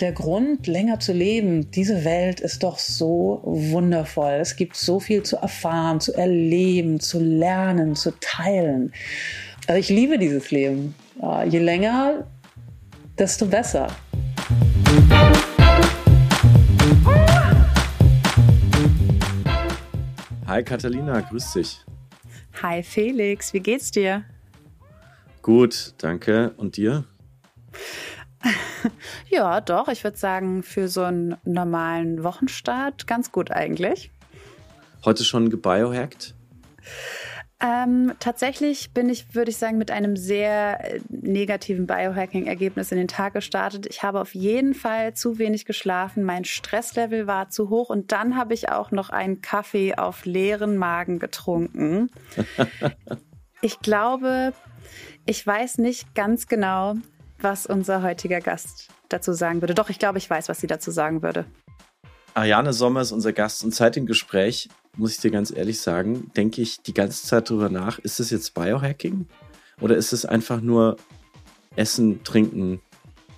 der Grund, länger zu leben, diese Welt ist doch so wundervoll. Es gibt so viel zu erfahren, zu erleben, zu lernen, zu teilen. Also ich liebe dieses Leben. Je länger, desto besser. Hi Catalina, grüß dich. Hi Felix, wie geht's dir? Gut, danke. Und dir? ja, doch. Ich würde sagen, für so einen normalen Wochenstart ganz gut eigentlich. Heute schon gebiohackt? Ähm, tatsächlich bin ich, würde ich sagen, mit einem sehr äh, negativen Biohacking-Ergebnis in den Tag gestartet. Ich habe auf jeden Fall zu wenig geschlafen, mein Stresslevel war zu hoch und dann habe ich auch noch einen Kaffee auf leeren Magen getrunken. ich glaube, ich weiß nicht ganz genau, was unser heutiger Gast dazu sagen würde. Doch, ich glaube, ich weiß, was sie dazu sagen würde. Ariane Sommer ist unser Gast und seit dem Gespräch, muss ich dir ganz ehrlich sagen, denke ich die ganze Zeit darüber nach, ist es jetzt Biohacking oder ist es einfach nur Essen, Trinken,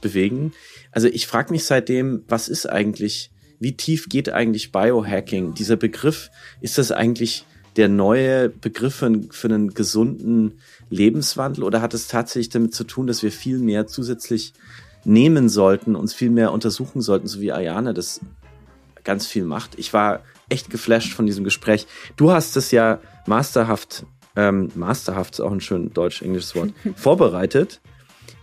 Bewegen? Also ich frage mich seitdem, was ist eigentlich, wie tief geht eigentlich Biohacking? Dieser Begriff, ist das eigentlich der neue Begriff für, für einen gesunden Lebenswandel oder hat es tatsächlich damit zu tun, dass wir viel mehr zusätzlich nehmen sollten, uns viel mehr untersuchen sollten, so wie Ayane das ganz viel macht? Ich war echt geflasht von diesem Gespräch. Du hast es ja masterhaft, ähm, masterhaft ist auch ein schön deutsch-englisches Wort, vorbereitet.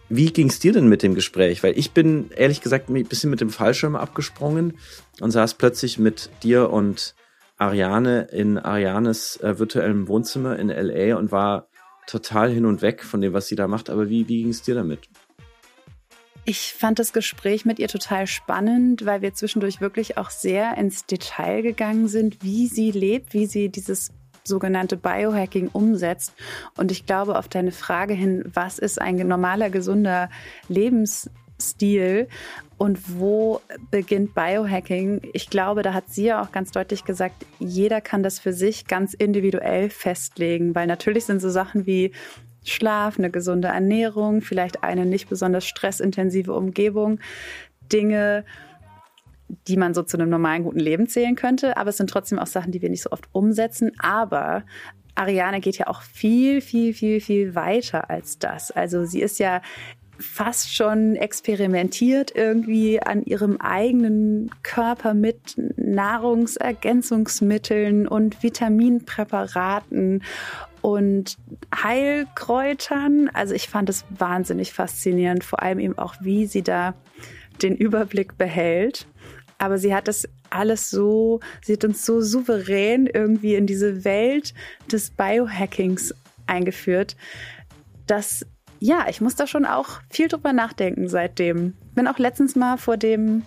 Wie ging es dir denn mit dem Gespräch? Weil ich bin ehrlich gesagt ein bisschen mit dem Fallschirm abgesprungen und saß plötzlich mit dir und Ariane in Arianes äh, virtuellem Wohnzimmer in LA und war total hin und weg von dem, was sie da macht. Aber wie, wie ging es dir damit? Ich fand das Gespräch mit ihr total spannend, weil wir zwischendurch wirklich auch sehr ins Detail gegangen sind, wie sie lebt, wie sie dieses sogenannte Biohacking umsetzt. Und ich glaube, auf deine Frage hin, was ist ein normaler, gesunder Lebensstil und wo beginnt Biohacking? Ich glaube, da hat sie ja auch ganz deutlich gesagt, jeder kann das für sich ganz individuell festlegen, weil natürlich sind so Sachen wie Schlaf, eine gesunde Ernährung, vielleicht eine nicht besonders stressintensive Umgebung, Dinge, die man so zu einem normalen guten Leben zählen könnte. Aber es sind trotzdem auch Sachen, die wir nicht so oft umsetzen. Aber Ariane geht ja auch viel, viel, viel, viel weiter als das. Also sie ist ja fast schon experimentiert irgendwie an ihrem eigenen Körper mit Nahrungsergänzungsmitteln und Vitaminpräparaten und Heilkräutern. Also ich fand es wahnsinnig faszinierend, vor allem eben auch, wie sie da den Überblick behält. Aber sie hat das alles so, sie hat uns so souverän irgendwie in diese Welt des Biohackings eingeführt, dass ja, ich muss da schon auch viel drüber nachdenken seitdem. Bin auch letztens mal vor dem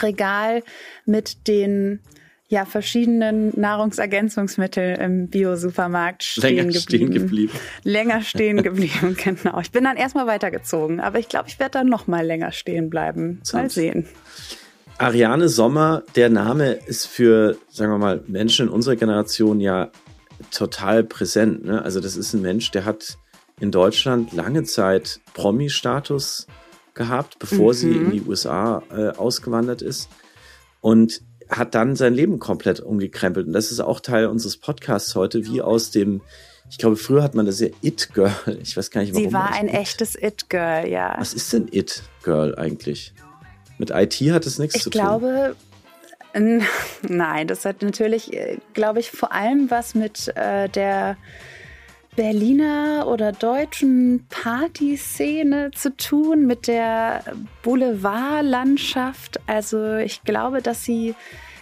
Regal mit den ja, verschiedenen Nahrungsergänzungsmittel im Bio-Supermarkt stehen Länger geblieben. stehen geblieben. Länger stehen geblieben, genau. Ich bin dann erstmal weitergezogen, aber ich glaube, ich werde dann noch mal länger stehen bleiben. Mal sehen. Ariane Sommer, der Name ist für, sagen wir mal, Menschen in unserer Generation ja total präsent. Ne? Also das ist ein Mensch, der hat in Deutschland lange Zeit Promi-Status gehabt, bevor mhm. sie in die USA äh, ausgewandert ist. Und hat dann sein Leben komplett umgekrempelt. Und das ist auch Teil unseres Podcasts heute, wie aus dem, ich glaube, früher hat man das ja It-Girl. Ich weiß gar nicht, warum. Sie war ein echtes It-Girl, ja. Was ist denn It-Girl eigentlich? Mit IT hat es nichts ich zu tun. Ich glaube, nein, das hat natürlich, äh, glaube ich, vor allem was mit äh, der Berliner oder deutschen Partyszene zu tun, mit der Boulevardlandschaft. Also ich glaube, dass sie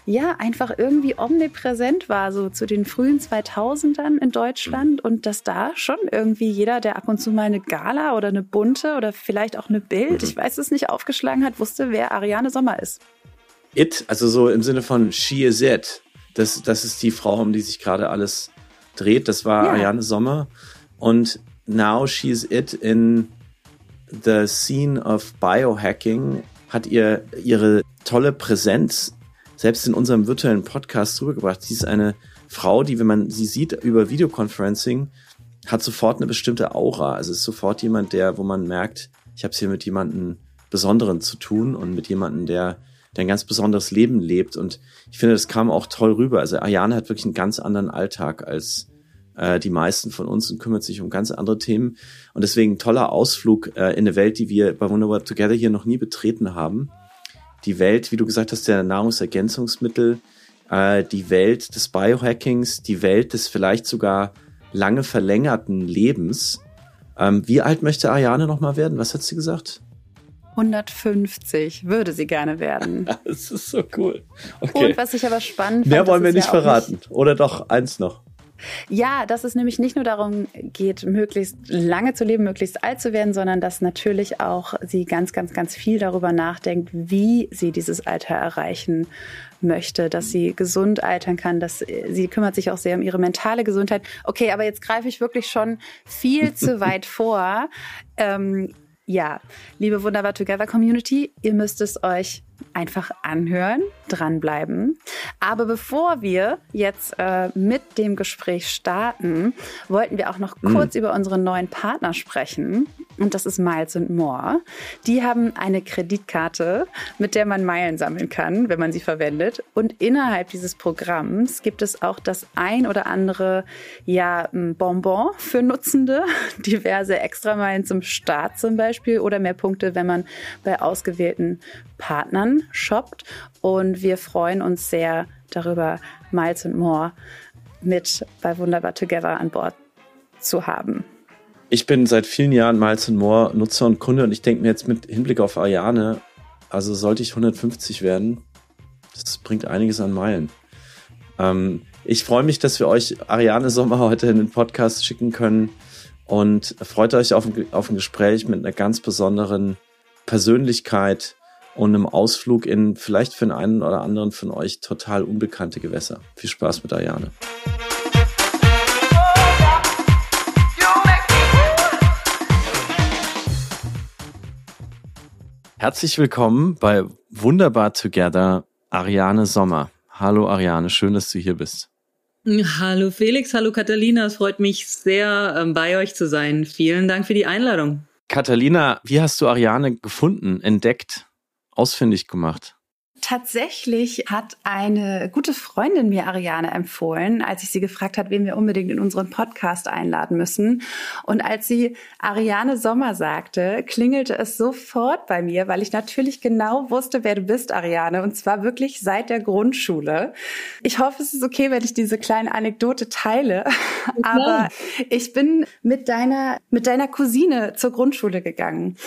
ja einfach irgendwie omnipräsent war, so zu den frühen 2000ern in Deutschland und dass da schon irgendwie jeder, der ab und zu mal eine Gala oder eine bunte oder vielleicht auch eine Bild, mhm. ich weiß es nicht, aufgeschlagen hat, wusste, wer Ariane Sommer ist. It, also so im Sinne von she is it. Das, das ist die Frau, um die sich gerade alles dreht. Das war ja. Ariane Sommer. Und now she's it in the scene of Biohacking, hat ihr ihre tolle Präsenz selbst in unserem virtuellen Podcast rübergebracht. Sie ist eine Frau, die, wenn man sie sieht über Videoconferencing, hat sofort eine bestimmte Aura. Also ist sofort jemand, der, wo man merkt, ich habe es hier mit jemandem Besonderen zu tun und mit jemandem, der, der ein ganz besonderes Leben lebt. Und ich finde, das kam auch toll rüber. Also Ayane hat wirklich einen ganz anderen Alltag als äh, die meisten von uns und kümmert sich um ganz andere Themen. Und deswegen toller Ausflug äh, in eine Welt, die wir bei Wonderful Together hier noch nie betreten haben. Die Welt, wie du gesagt hast, der Nahrungsergänzungsmittel, äh, die Welt des Biohackings, die Welt des vielleicht sogar lange verlängerten Lebens. Ähm, wie alt möchte Ariane noch mal werden? Was hat sie gesagt? 150 würde sie gerne werden. das ist so cool. Okay. Und was ich aber spannend Mehr wollen wir nicht ja verraten. Nicht Oder doch eins noch. Ja, dass es nämlich nicht nur darum geht, möglichst lange zu leben, möglichst alt zu werden, sondern dass natürlich auch sie ganz, ganz, ganz viel darüber nachdenkt, wie sie dieses Alter erreichen möchte, dass sie gesund altern kann, dass sie kümmert sich auch sehr um ihre mentale Gesundheit. Okay, aber jetzt greife ich wirklich schon viel zu weit vor. Ähm, ja, liebe Wunderbar Together Community, ihr müsst es euch einfach anhören, dranbleiben. Aber bevor wir jetzt äh, mit dem Gespräch starten, wollten wir auch noch mhm. kurz über unseren neuen Partner sprechen und das ist Miles More. Die haben eine Kreditkarte, mit der man Meilen sammeln kann, wenn man sie verwendet. Und innerhalb dieses Programms gibt es auch das ein oder andere ja, Bonbon für Nutzende, diverse Extrameilen zum Start zum Beispiel oder mehr Punkte, wenn man bei ausgewählten Partnern shoppt. Und wir freuen uns sehr darüber, Miles More mit bei Wunderbar Together an Bord zu haben. Ich bin seit vielen Jahren Miles More Nutzer und Kunde und ich denke mir jetzt mit Hinblick auf Ariane, also sollte ich 150 werden, das bringt einiges an Meilen. Ähm, ich freue mich, dass wir euch Ariane Sommer heute in den Podcast schicken können und freut euch auf ein, auf ein Gespräch mit einer ganz besonderen Persönlichkeit und einem Ausflug in vielleicht für den einen oder anderen von euch total unbekannte Gewässer. Viel Spaß mit Ariane. Herzlich willkommen bei Wunderbar Together, Ariane Sommer. Hallo Ariane, schön, dass du hier bist. Hallo Felix, hallo Catalina, es freut mich sehr, ähm, bei euch zu sein. Vielen Dank für die Einladung. Catalina, wie hast du Ariane gefunden, entdeckt, ausfindig gemacht? Tatsächlich hat eine gute Freundin mir Ariane empfohlen, als ich sie gefragt hat, wen wir unbedingt in unseren Podcast einladen müssen. Und als sie Ariane Sommer sagte, klingelte es sofort bei mir, weil ich natürlich genau wusste, wer du bist, Ariane, und zwar wirklich seit der Grundschule. Ich hoffe, es ist okay, wenn ich diese kleine Anekdote teile. Aber ich bin mit deiner, mit deiner Cousine zur Grundschule gegangen.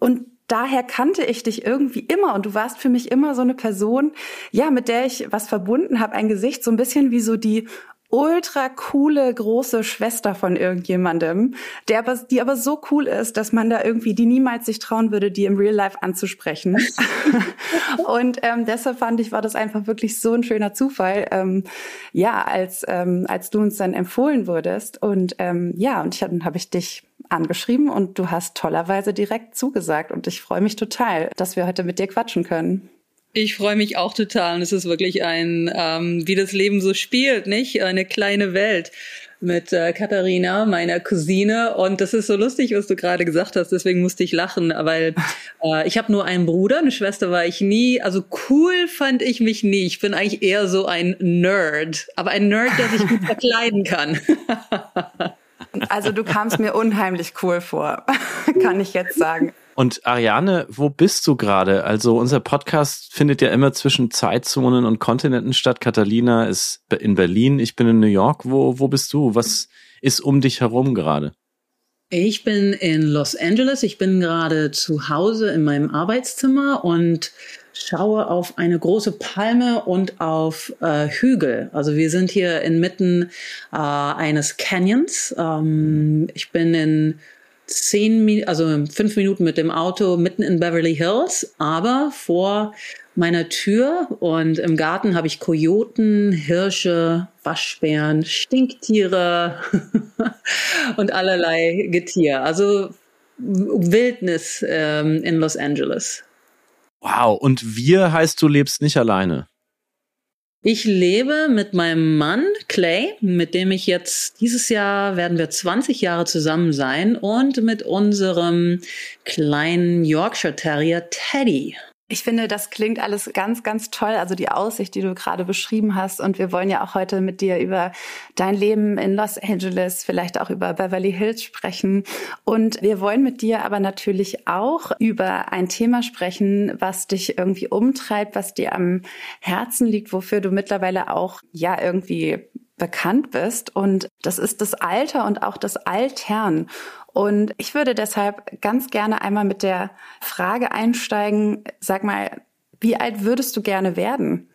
Und daher kannte ich dich irgendwie immer und du warst für mich immer so eine Person, ja, mit der ich was verbunden habe, ein Gesicht so ein bisschen wie so die ultra coole große Schwester von irgendjemandem, der aber, die aber so cool ist, dass man da irgendwie, die niemals sich trauen würde, die im Real Life anzusprechen. und ähm, deshalb fand ich, war das einfach wirklich so ein schöner Zufall, ähm, ja, als ähm, als du uns dann empfohlen wurdest. Und ähm, ja, und ich, dann habe ich dich angeschrieben und du hast tollerweise direkt zugesagt. Und ich freue mich total, dass wir heute mit dir quatschen können. Ich freue mich auch total und es ist wirklich ein, ähm, wie das Leben so spielt, nicht? Eine kleine Welt mit äh, Katharina, meiner Cousine. Und das ist so lustig, was du gerade gesagt hast. Deswegen musste ich lachen, weil äh, ich habe nur einen Bruder, eine Schwester war ich nie. Also cool fand ich mich nie. Ich bin eigentlich eher so ein Nerd, aber ein Nerd, der sich gut verkleiden kann. Also du kamst mir unheimlich cool vor, kann ich jetzt sagen. Und Ariane, wo bist du gerade? Also unser Podcast findet ja immer zwischen Zeitzonen und Kontinenten statt. Catalina ist in Berlin, ich bin in New York. Wo, wo bist du? Was ist um dich herum gerade? Ich bin in Los Angeles. Ich bin gerade zu Hause in meinem Arbeitszimmer und schaue auf eine große Palme und auf äh, Hügel. Also wir sind hier inmitten äh, eines Canyons. Ähm, ich bin in zehn, also fünf Minuten mit dem Auto mitten in Beverly Hills, aber vor meiner Tür und im Garten habe ich Kojoten, Hirsche, Waschbären, Stinktiere und allerlei Getier. Also Wildnis ähm, in Los Angeles. Wow, und wir heißt, du lebst nicht alleine. Ich lebe mit meinem Mann Clay, mit dem ich jetzt dieses Jahr werden wir 20 Jahre zusammen sein und mit unserem kleinen Yorkshire Terrier Teddy. Ich finde, das klingt alles ganz, ganz toll. Also die Aussicht, die du gerade beschrieben hast. Und wir wollen ja auch heute mit dir über dein Leben in Los Angeles, vielleicht auch über Beverly Hills sprechen. Und wir wollen mit dir aber natürlich auch über ein Thema sprechen, was dich irgendwie umtreibt, was dir am Herzen liegt, wofür du mittlerweile auch ja irgendwie bekannt bist. Und das ist das Alter und auch das Altern. Und ich würde deshalb ganz gerne einmal mit der Frage einsteigen, sag mal, wie alt würdest du gerne werden?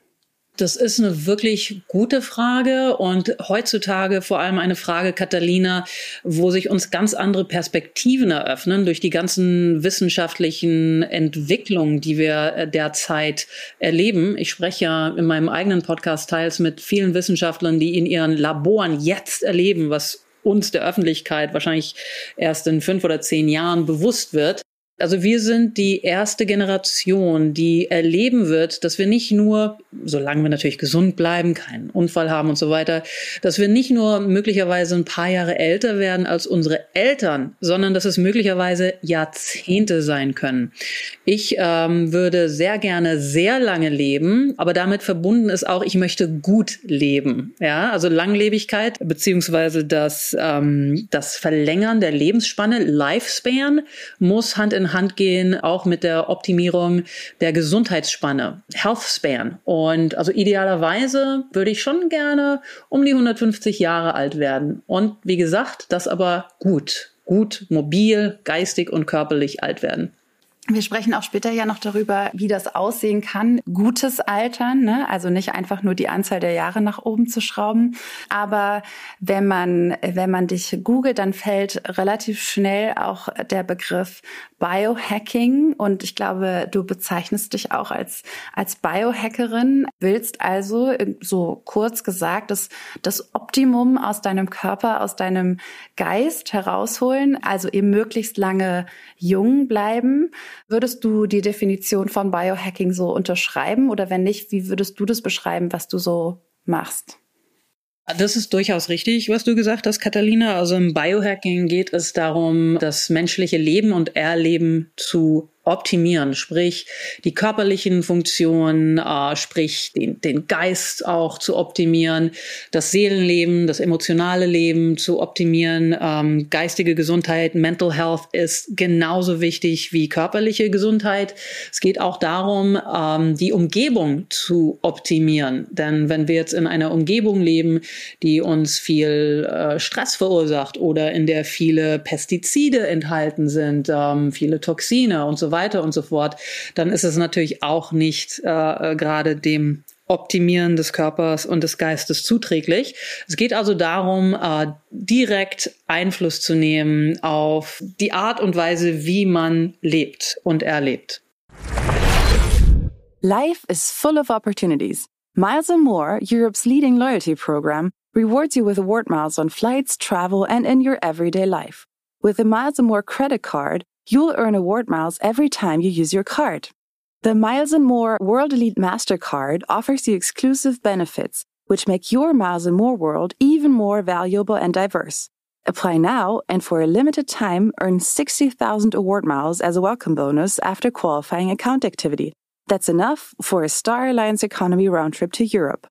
Das ist eine wirklich gute Frage und heutzutage vor allem eine Frage, Catalina, wo sich uns ganz andere Perspektiven eröffnen durch die ganzen wissenschaftlichen Entwicklungen, die wir äh, derzeit erleben. Ich spreche ja in meinem eigenen Podcast teils mit vielen Wissenschaftlern, die in ihren Laboren jetzt erleben, was uns der Öffentlichkeit wahrscheinlich erst in fünf oder zehn Jahren bewusst wird. Also wir sind die erste Generation, die erleben wird, dass wir nicht nur, solange wir natürlich gesund bleiben, keinen Unfall haben und so weiter, dass wir nicht nur möglicherweise ein paar Jahre älter werden als unsere Eltern, sondern dass es möglicherweise Jahrzehnte sein können. Ich ähm, würde sehr gerne sehr lange leben, aber damit verbunden ist auch, ich möchte gut leben. Ja, also Langlebigkeit beziehungsweise das ähm, das Verlängern der Lebensspanne, Lifespan, muss Hand in in Hand gehen, auch mit der Optimierung der Gesundheitsspanne, Health Span. Und also idealerweise würde ich schon gerne um die 150 Jahre alt werden. Und wie gesagt, das aber gut, gut, mobil, geistig und körperlich alt werden. Wir sprechen auch später ja noch darüber, wie das aussehen kann. Gutes Altern, ne? also nicht einfach nur die Anzahl der Jahre nach oben zu schrauben. Aber wenn man, wenn man dich googelt, dann fällt relativ schnell auch der Begriff Biohacking. Und ich glaube, du bezeichnest dich auch als, als Biohackerin. Willst also, so kurz gesagt, das, das Optimum aus deinem Körper, aus deinem Geist herausholen. Also eben möglichst lange jung bleiben. Würdest du die Definition von Biohacking so unterschreiben oder wenn nicht, wie würdest du das beschreiben, was du so machst? Das ist durchaus richtig, was du gesagt hast, Catalina. Also im Biohacking geht es darum, das menschliche Leben und Erleben zu optimieren, sprich die körperlichen Funktionen, äh, sprich den, den Geist auch zu optimieren, das Seelenleben, das emotionale Leben zu optimieren. Ähm, geistige Gesundheit, Mental Health ist genauso wichtig wie körperliche Gesundheit. Es geht auch darum, ähm, die Umgebung zu optimieren. Denn wenn wir jetzt in einer Umgebung leben, die uns viel äh, Stress verursacht oder in der viele Pestizide enthalten sind, ähm, viele Toxine und so weiter, weiter und so fort, dann ist es natürlich auch nicht äh, gerade dem Optimieren des Körpers und des Geistes zuträglich. Es geht also darum, äh, direkt Einfluss zu nehmen auf die Art und Weise, wie man lebt und erlebt. Life is full of opportunities. Miles More, Europe's leading loyalty program, rewards you with award miles on flights, travel, and in your everyday life. With the Miles More credit card, you'll earn award miles every time you use your card. The Miles and More World Elite MasterCard offers you exclusive benefits, which make your Miles and More world even more valuable and diverse. Apply now and for a limited time earn 60,000 award miles as a welcome bonus after qualifying account activity. That's enough for a Star Alliance economy round trip to Europe.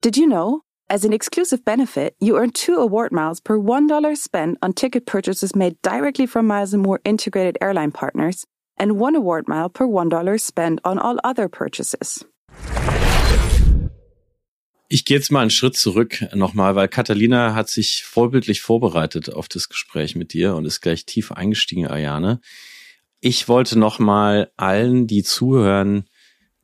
Did you know? As an exclusive benefit, you earn two award miles per $1 spent on ticket purchases made directly from Miles & More integrated airline partners and one award mile per $1 spent on all other purchases. Ich gehe jetzt mal einen Schritt zurück nochmal, weil Catalina hat sich vorbildlich vorbereitet auf das Gespräch mit dir und ist gleich tief eingestiegen, Ariane. Ich wollte nochmal allen, die zuhören,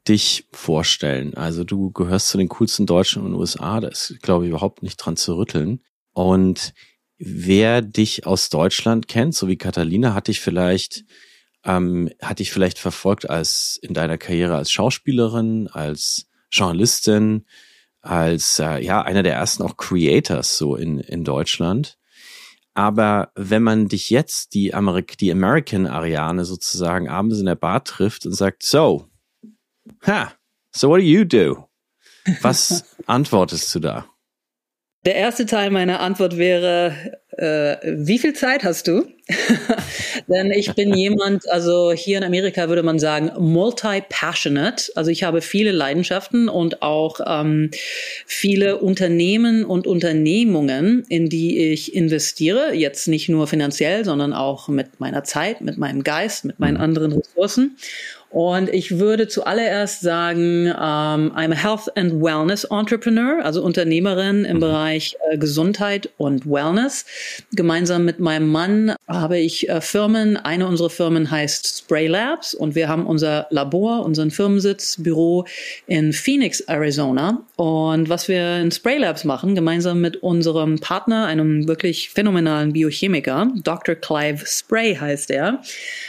dich vorstellen. Also du gehörst zu den coolsten Deutschen in den USA, da ist, glaube ich, überhaupt nicht dran zu rütteln. Und wer dich aus Deutschland kennt, so wie Catalina, hat dich vielleicht, ähm, hat dich vielleicht verfolgt als in deiner Karriere als Schauspielerin, als Journalistin, als äh, ja einer der ersten auch Creators so in, in Deutschland. Aber wenn man dich jetzt, die, Amerik die American Ariane sozusagen abends in der Bar trifft und sagt, so, Ha, so what do you do? Was antwortest du da? Der erste Teil meiner Antwort wäre, äh, wie viel Zeit hast du? Denn ich bin jemand, also hier in Amerika würde man sagen, multi-passionate. Also ich habe viele Leidenschaften und auch ähm, viele Unternehmen und Unternehmungen, in die ich investiere. Jetzt nicht nur finanziell, sondern auch mit meiner Zeit, mit meinem Geist, mit meinen mhm. anderen Ressourcen. Und ich würde zuallererst sagen, um, I'm a Health and Wellness Entrepreneur, also Unternehmerin im mhm. Bereich äh, Gesundheit und Wellness. Gemeinsam mit meinem Mann habe ich äh, Firmen. Eine unserer Firmen heißt Spray Labs und wir haben unser Labor, unseren Firmensitz, Büro in Phoenix, Arizona. Und was wir in Spray Labs machen, gemeinsam mit unserem Partner, einem wirklich phänomenalen Biochemiker, Dr. Clive Spray heißt er,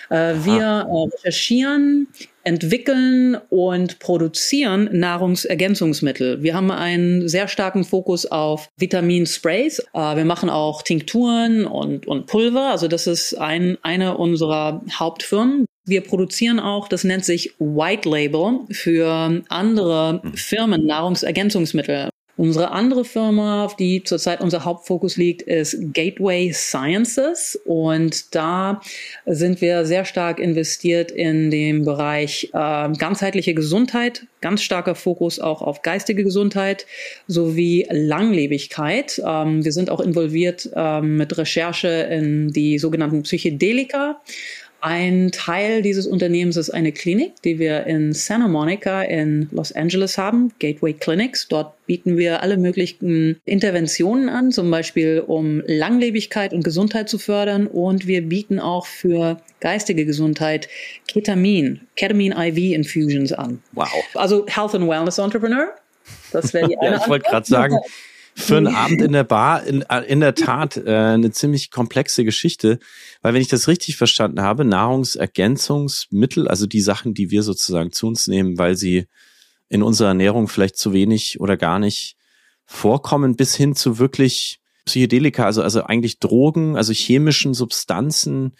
äh, wir äh, recherchieren, entwickeln und produzieren Nahrungsergänzungsmittel. Wir haben einen sehr starken Fokus auf Vitaminsprays. Äh, wir machen auch Tinkturen und, und Pulver. Also das ist ein, eine unserer Hauptfirmen. Wir produzieren auch, das nennt sich White Label für andere. Firmen Nahrungsergänzungsmittel. Unsere andere Firma, auf die zurzeit unser Hauptfokus liegt, ist Gateway Sciences. Und da sind wir sehr stark investiert in dem Bereich äh, ganzheitliche Gesundheit, ganz starker Fokus auch auf geistige Gesundheit sowie Langlebigkeit. Ähm, wir sind auch involviert ähm, mit Recherche in die sogenannten Psychedelika. Ein Teil dieses Unternehmens ist eine Klinik, die wir in Santa Monica in Los Angeles haben, Gateway Clinics. Dort bieten wir alle möglichen Interventionen an, zum Beispiel um Langlebigkeit und Gesundheit zu fördern. Und wir bieten auch für geistige Gesundheit Ketamin, Ketamine IV Infusions an. Wow. Also Health and Wellness Entrepreneur. Das wäre die eine. ja, ich wollte gerade sagen, für einen Abend in der Bar in, äh, in der Tat äh, eine ziemlich komplexe Geschichte, weil wenn ich das richtig verstanden habe, Nahrungsergänzungsmittel, also die Sachen, die wir sozusagen zu uns nehmen, weil sie in unserer Ernährung vielleicht zu wenig oder gar nicht vorkommen, bis hin zu wirklich Psychedelika, also, also eigentlich Drogen, also chemischen Substanzen,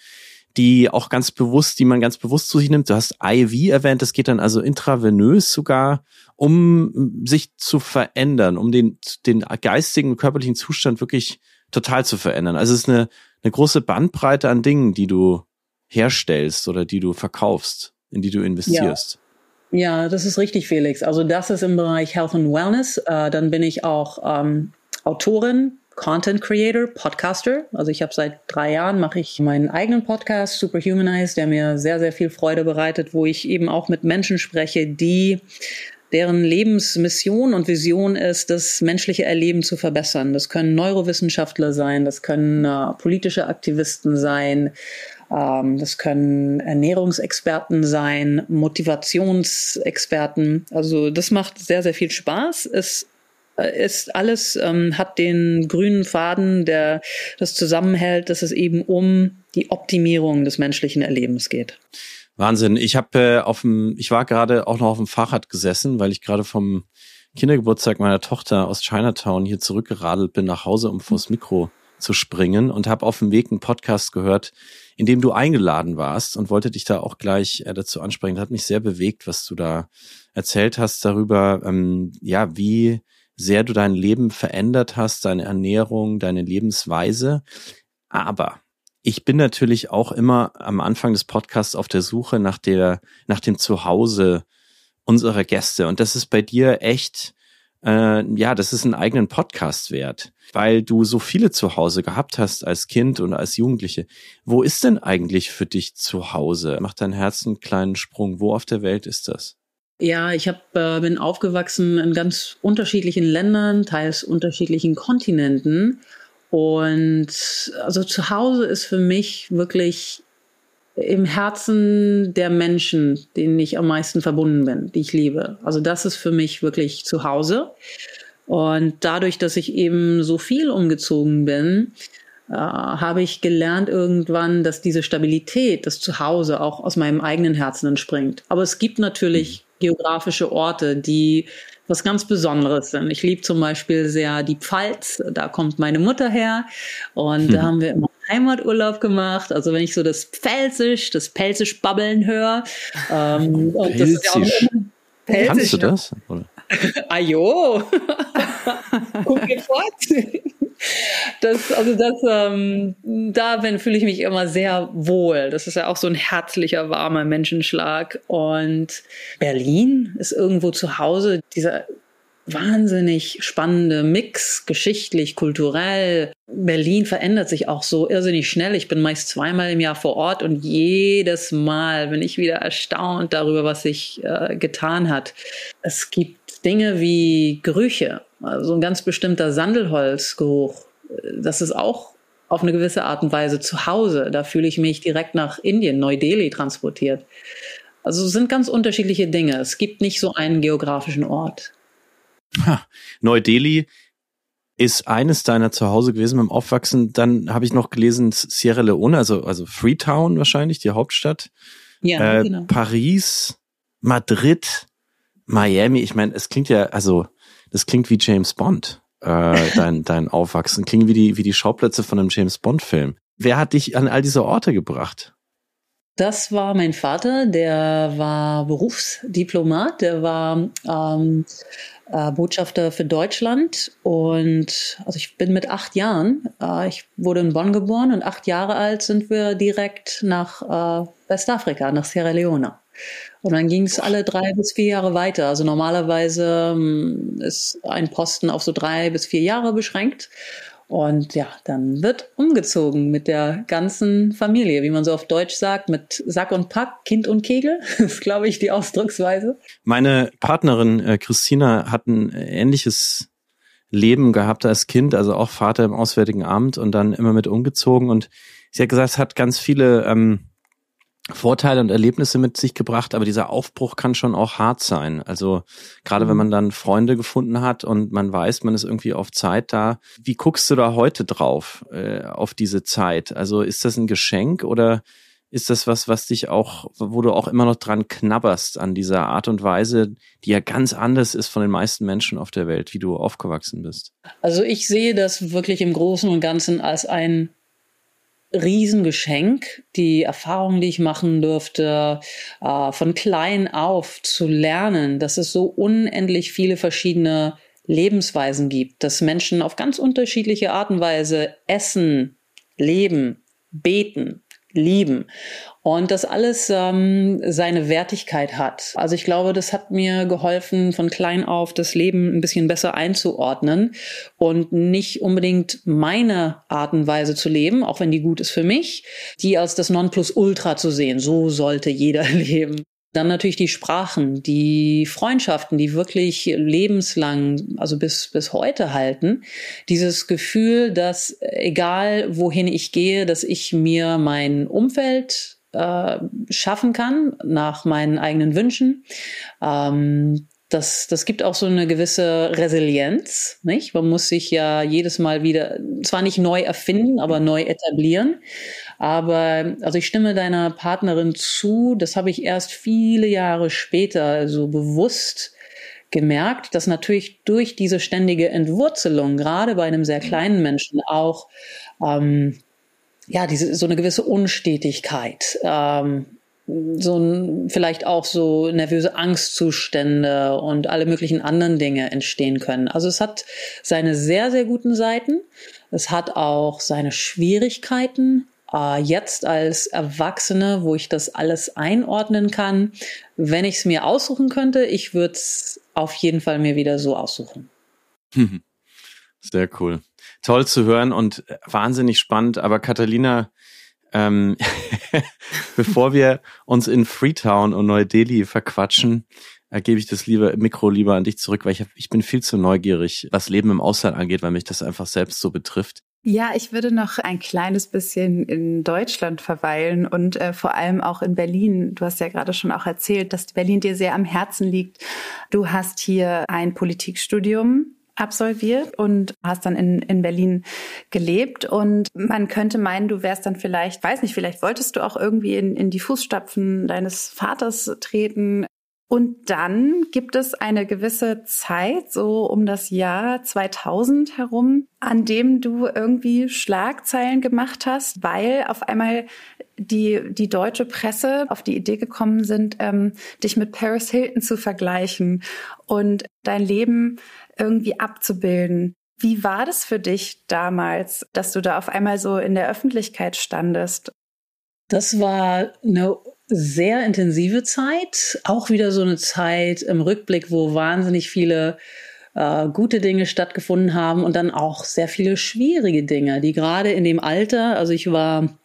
die auch ganz bewusst, die man ganz bewusst zu sich nimmt. Du hast IV erwähnt, das geht dann also intravenös sogar, um sich zu verändern, um den, den geistigen, körperlichen Zustand wirklich total zu verändern. Also es ist eine, eine große Bandbreite an Dingen, die du herstellst oder die du verkaufst, in die du investierst. Ja. Ja, das ist richtig, Felix. Also das ist im Bereich Health and Wellness. Äh, dann bin ich auch ähm, Autorin, Content Creator, Podcaster. Also ich habe seit drei Jahren mache ich meinen eigenen Podcast Superhumanize, der mir sehr sehr viel Freude bereitet, wo ich eben auch mit Menschen spreche, die deren Lebensmission und Vision ist, das menschliche Erleben zu verbessern. Das können Neurowissenschaftler sein, das können äh, politische Aktivisten sein, ähm, das können Ernährungsexperten sein, Motivationsexperten. Also das macht sehr, sehr viel Spaß. Es ist alles, ähm, hat den grünen Faden, der das zusammenhält, dass es eben um die Optimierung des menschlichen Erlebens geht. Wahnsinn. Ich habe äh, auf dem, ich war gerade auch noch auf dem Fahrrad gesessen, weil ich gerade vom Kindergeburtstag meiner Tochter aus Chinatown hier zurückgeradelt bin nach Hause, um vors Mikro zu springen und habe auf dem Weg einen Podcast gehört, in dem du eingeladen warst und wollte dich da auch gleich äh, dazu ansprechen. Das hat mich sehr bewegt, was du da erzählt hast darüber, ähm, ja, wie sehr du dein Leben verändert hast, deine Ernährung, deine Lebensweise. Aber ich bin natürlich auch immer am Anfang des Podcasts auf der Suche nach der, nach dem Zuhause unserer Gäste. Und das ist bei dir echt, äh, ja, das ist einen eigenen Podcast wert, weil du so viele Zuhause gehabt hast als Kind und als Jugendliche. Wo ist denn eigentlich für dich Zuhause? Mach dein Herz einen kleinen Sprung. Wo auf der Welt ist das? Ja, ich hab, äh, bin aufgewachsen in ganz unterschiedlichen Ländern, teils unterschiedlichen Kontinenten. Und also zu Hause ist für mich wirklich im Herzen der Menschen, denen ich am meisten verbunden bin, die ich liebe. Also das ist für mich wirklich zu Hause. Und dadurch, dass ich eben so viel umgezogen bin, äh, habe ich gelernt irgendwann, dass diese Stabilität, das Zuhause auch aus meinem eigenen Herzen entspringt. Aber es gibt natürlich geografische Orte, die was ganz Besonderes sind. Ich liebe zum Beispiel sehr die Pfalz, da kommt meine Mutter her und hm. da haben wir immer Heimaturlaub gemacht. Also wenn ich so das Pfälzisch, das Pelzisch babbeln höre. Ähm, und das ist ja auch Pelzisch, Kannst du das? Oder? Ajo! Guck mir fort! Das, also das, ähm, da fühle ich mich immer sehr wohl. Das ist ja auch so ein herzlicher, warmer Menschenschlag. Und Berlin ist irgendwo zu Hause. Dieser wahnsinnig spannende Mix, geschichtlich, kulturell. Berlin verändert sich auch so irrsinnig schnell. Ich bin meist zweimal im Jahr vor Ort und jedes Mal bin ich wieder erstaunt darüber, was sich äh, getan hat. Es gibt Dinge wie Gerüche, also ein ganz bestimmter Sandelholzgeruch. Das ist auch auf eine gewisse Art und Weise zu Hause. Da fühle ich mich direkt nach Indien, Neu-Delhi transportiert. Also es sind ganz unterschiedliche Dinge. Es gibt nicht so einen geografischen Ort. Neu-Delhi ist eines deiner Zuhause gewesen beim Aufwachsen. Dann habe ich noch gelesen Sierra Leone, also, also Freetown wahrscheinlich, die Hauptstadt. Ja, äh, genau. Paris, Madrid, Miami. Ich meine, es klingt ja, also, das klingt wie James Bond, äh, dein, dein Aufwachsen. Klingt wie die, wie die Schauplätze von einem James Bond-Film. Wer hat dich an all diese Orte gebracht? Das war mein Vater, der war Berufsdiplomat, der war ähm, äh, Botschafter für Deutschland. Und also ich bin mit acht Jahren, äh, ich wurde in Bonn geboren und acht Jahre alt sind wir direkt nach äh, Westafrika, nach Sierra Leone. Und dann ging es alle drei bis vier Jahre weiter. Also normalerweise ähm, ist ein Posten auf so drei bis vier Jahre beschränkt. Und ja, dann wird umgezogen mit der ganzen Familie, wie man so auf Deutsch sagt, mit Sack und Pack, Kind und Kegel. Das ist, glaube ich, die Ausdrucksweise. Meine Partnerin äh, Christina hat ein ähnliches Leben gehabt als Kind, also auch Vater im Auswärtigen Amt und dann immer mit umgezogen. Und sie hat gesagt, es hat ganz viele ähm, Vorteile und Erlebnisse mit sich gebracht, aber dieser Aufbruch kann schon auch hart sein. Also gerade wenn mhm. man dann Freunde gefunden hat und man weiß, man ist irgendwie auf Zeit da. Wie guckst du da heute drauf, äh, auf diese Zeit? Also ist das ein Geschenk oder ist das was, was dich auch, wo du auch immer noch dran knabberst an dieser Art und Weise, die ja ganz anders ist von den meisten Menschen auf der Welt, wie du aufgewachsen bist? Also ich sehe das wirklich im Großen und Ganzen als ein Riesengeschenk, die Erfahrung, die ich machen durfte, äh, von klein auf zu lernen, dass es so unendlich viele verschiedene Lebensweisen gibt, dass Menschen auf ganz unterschiedliche Art und Weise essen, leben, beten, lieben und das alles ähm, seine Wertigkeit hat. Also ich glaube, das hat mir geholfen, von klein auf das Leben ein bisschen besser einzuordnen und nicht unbedingt meine Art und Weise zu leben, auch wenn die gut ist für mich, die als das Nonplusultra zu sehen. So sollte jeder leben. Dann natürlich die Sprachen, die Freundschaften, die wirklich lebenslang, also bis, bis heute halten. Dieses Gefühl, dass egal wohin ich gehe, dass ich mir mein Umfeld äh, schaffen kann nach meinen eigenen Wünschen. Ähm, das, das gibt auch so eine gewisse Resilienz, nicht? Man muss sich ja jedes Mal wieder, zwar nicht neu erfinden, aber neu etablieren. Aber, also ich stimme deiner Partnerin zu, das habe ich erst viele Jahre später so bewusst gemerkt, dass natürlich durch diese ständige Entwurzelung, gerade bei einem sehr kleinen Menschen, auch ähm, ja, diese, so eine gewisse Unstetigkeit, ähm, so ein, vielleicht auch so nervöse Angstzustände und alle möglichen anderen Dinge entstehen können. Also es hat seine sehr, sehr guten Seiten. Es hat auch seine Schwierigkeiten. Äh, jetzt als Erwachsene, wo ich das alles einordnen kann, wenn ich es mir aussuchen könnte, ich würde es auf jeden Fall mir wieder so aussuchen. Sehr cool toll zu hören und wahnsinnig spannend. Aber Catalina, ähm, bevor wir uns in Freetown und Neu-Delhi verquatschen, äh, gebe ich das lieber, Mikro lieber an dich zurück, weil ich, hab, ich bin viel zu neugierig, was Leben im Ausland angeht, weil mich das einfach selbst so betrifft. Ja, ich würde noch ein kleines bisschen in Deutschland verweilen und äh, vor allem auch in Berlin. Du hast ja gerade schon auch erzählt, dass Berlin dir sehr am Herzen liegt. Du hast hier ein Politikstudium absolviert und hast dann in, in Berlin gelebt. Und man könnte meinen, du wärst dann vielleicht, weiß nicht, vielleicht wolltest du auch irgendwie in, in die Fußstapfen deines Vaters treten. Und dann gibt es eine gewisse Zeit, so um das Jahr 2000 herum, an dem du irgendwie Schlagzeilen gemacht hast, weil auf einmal die, die deutsche Presse auf die Idee gekommen sind, ähm, dich mit Paris Hilton zu vergleichen und dein Leben irgendwie abzubilden. Wie war das für dich damals, dass du da auf einmal so in der Öffentlichkeit standest? Das war eine sehr intensive Zeit, auch wieder so eine Zeit im Rückblick, wo wahnsinnig viele äh, gute Dinge stattgefunden haben und dann auch sehr viele schwierige Dinge, die gerade in dem Alter, also ich war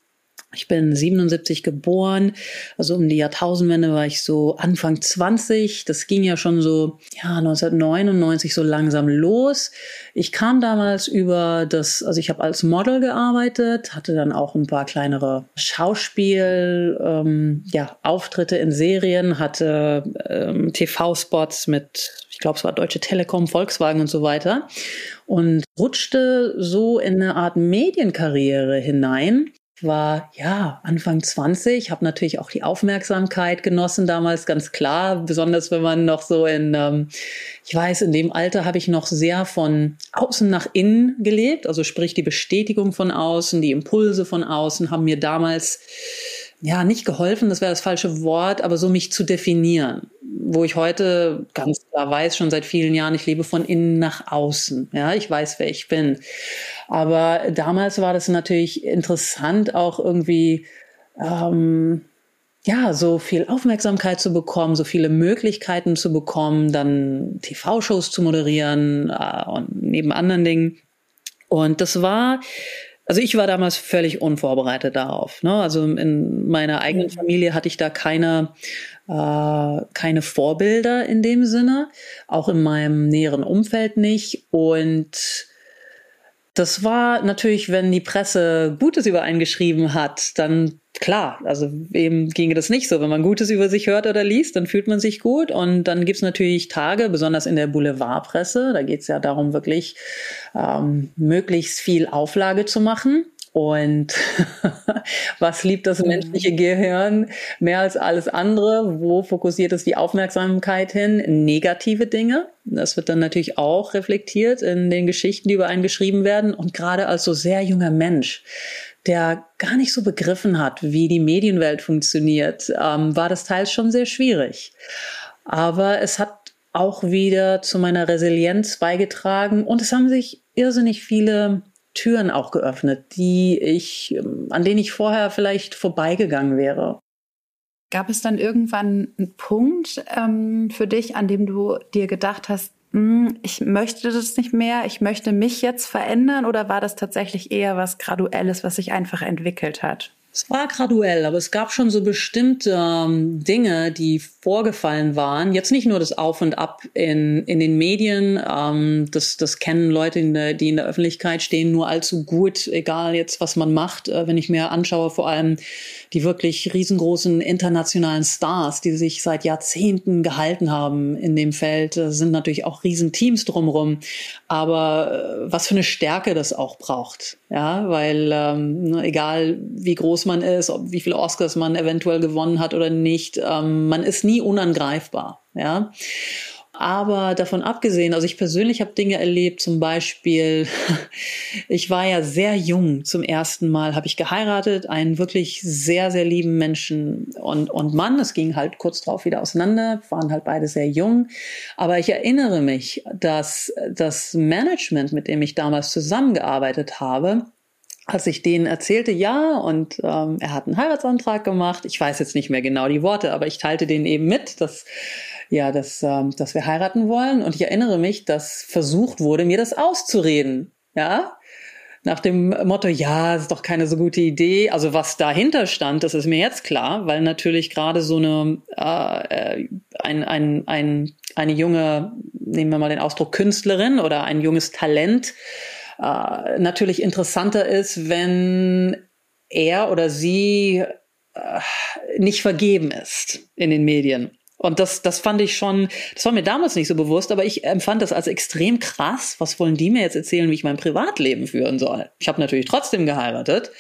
ich bin 77 geboren, also um die Jahrtausendwende war ich so Anfang 20. Das ging ja schon so, ja, 1999 so langsam los. Ich kam damals über das, also ich habe als Model gearbeitet, hatte dann auch ein paar kleinere Schauspiel, ähm, ja, Auftritte in Serien, hatte ähm, TV-Spots mit, ich glaube, es war Deutsche Telekom, Volkswagen und so weiter und rutschte so in eine Art Medienkarriere hinein war ja Anfang 20, habe natürlich auch die Aufmerksamkeit genossen damals, ganz klar, besonders wenn man noch so in, ähm, ich weiß, in dem Alter habe ich noch sehr von außen nach innen gelebt, also sprich die Bestätigung von außen, die Impulse von außen haben mir damals ja, nicht geholfen, das wäre das falsche Wort, aber so mich zu definieren, wo ich heute ganz klar weiß, schon seit vielen Jahren, ich lebe von innen nach außen. Ja, ich weiß, wer ich bin. Aber damals war das natürlich interessant, auch irgendwie, ähm, ja, so viel Aufmerksamkeit zu bekommen, so viele Möglichkeiten zu bekommen, dann TV-Shows zu moderieren äh, und neben anderen Dingen. Und das war also ich war damals völlig unvorbereitet darauf. Ne? Also in meiner eigenen. Familie hatte ich da keine, äh, keine Vorbilder in dem Sinne, auch in meinem näheren Umfeld nicht. Und das war natürlich, wenn die Presse Gutes über einen geschrieben hat, dann klar, also wem ginge das nicht so. Wenn man Gutes über sich hört oder liest, dann fühlt man sich gut. Und dann gibt's natürlich Tage, besonders in der Boulevardpresse, da geht's ja darum, wirklich ähm, möglichst viel Auflage zu machen. Und was liebt das menschliche Gehirn mehr als alles andere? Wo fokussiert es die Aufmerksamkeit hin? Negative Dinge. Das wird dann natürlich auch reflektiert in den Geschichten, die über einen geschrieben werden. Und gerade als so sehr junger Mensch, der gar nicht so begriffen hat, wie die Medienwelt funktioniert, ähm, war das teils schon sehr schwierig. Aber es hat auch wieder zu meiner Resilienz beigetragen und es haben sich irrsinnig viele Türen auch geöffnet, die ich, ähm, an denen ich vorher vielleicht vorbeigegangen wäre. Gab es dann irgendwann einen Punkt ähm, für dich, an dem du dir gedacht hast, ich möchte das nicht mehr, ich möchte mich jetzt verändern oder war das tatsächlich eher was Graduelles, was sich einfach entwickelt hat? Es war graduell, aber es gab schon so bestimmte ähm, Dinge, die vorgefallen waren. Jetzt nicht nur das Auf und Ab in, in den Medien, ähm, das, das kennen Leute, in der, die in der Öffentlichkeit stehen, nur allzu gut, egal jetzt, was man macht. Äh, wenn ich mir anschaue, vor allem die wirklich riesengroßen internationalen Stars, die sich seit Jahrzehnten gehalten haben in dem Feld, äh, sind natürlich auch Riesenteams drumherum. Aber äh, was für eine Stärke das auch braucht, ja, weil ähm, ne, egal wie groß man ist, ob, wie viele Oscars man eventuell gewonnen hat oder nicht, ähm, man ist nie unangreifbar, ja. Aber davon abgesehen, also ich persönlich habe Dinge erlebt, zum Beispiel, ich war ja sehr jung zum ersten Mal, habe ich geheiratet, einen wirklich sehr, sehr lieben Menschen und, und Mann. Es ging halt kurz drauf wieder auseinander, waren halt beide sehr jung. Aber ich erinnere mich, dass das Management, mit dem ich damals zusammengearbeitet habe, als ich denen erzählte, ja, und ähm, er hat einen Heiratsantrag gemacht. Ich weiß jetzt nicht mehr genau die Worte, aber ich teilte denen eben mit, dass ja, dass, ähm, dass wir heiraten wollen. Und ich erinnere mich, dass versucht wurde, mir das auszureden. Ja, nach dem Motto, ja, ist doch keine so gute Idee. Also was dahinter stand, das ist mir jetzt klar, weil natürlich gerade so eine äh, ein, ein, ein, eine junge, nehmen wir mal den Ausdruck Künstlerin oder ein junges Talent äh, natürlich interessanter ist, wenn er oder sie äh, nicht vergeben ist in den Medien. Und das, das fand ich schon, das war mir damals nicht so bewusst, aber ich empfand das als extrem krass. Was wollen die mir jetzt erzählen, wie ich mein Privatleben führen soll? Ich habe natürlich trotzdem geheiratet.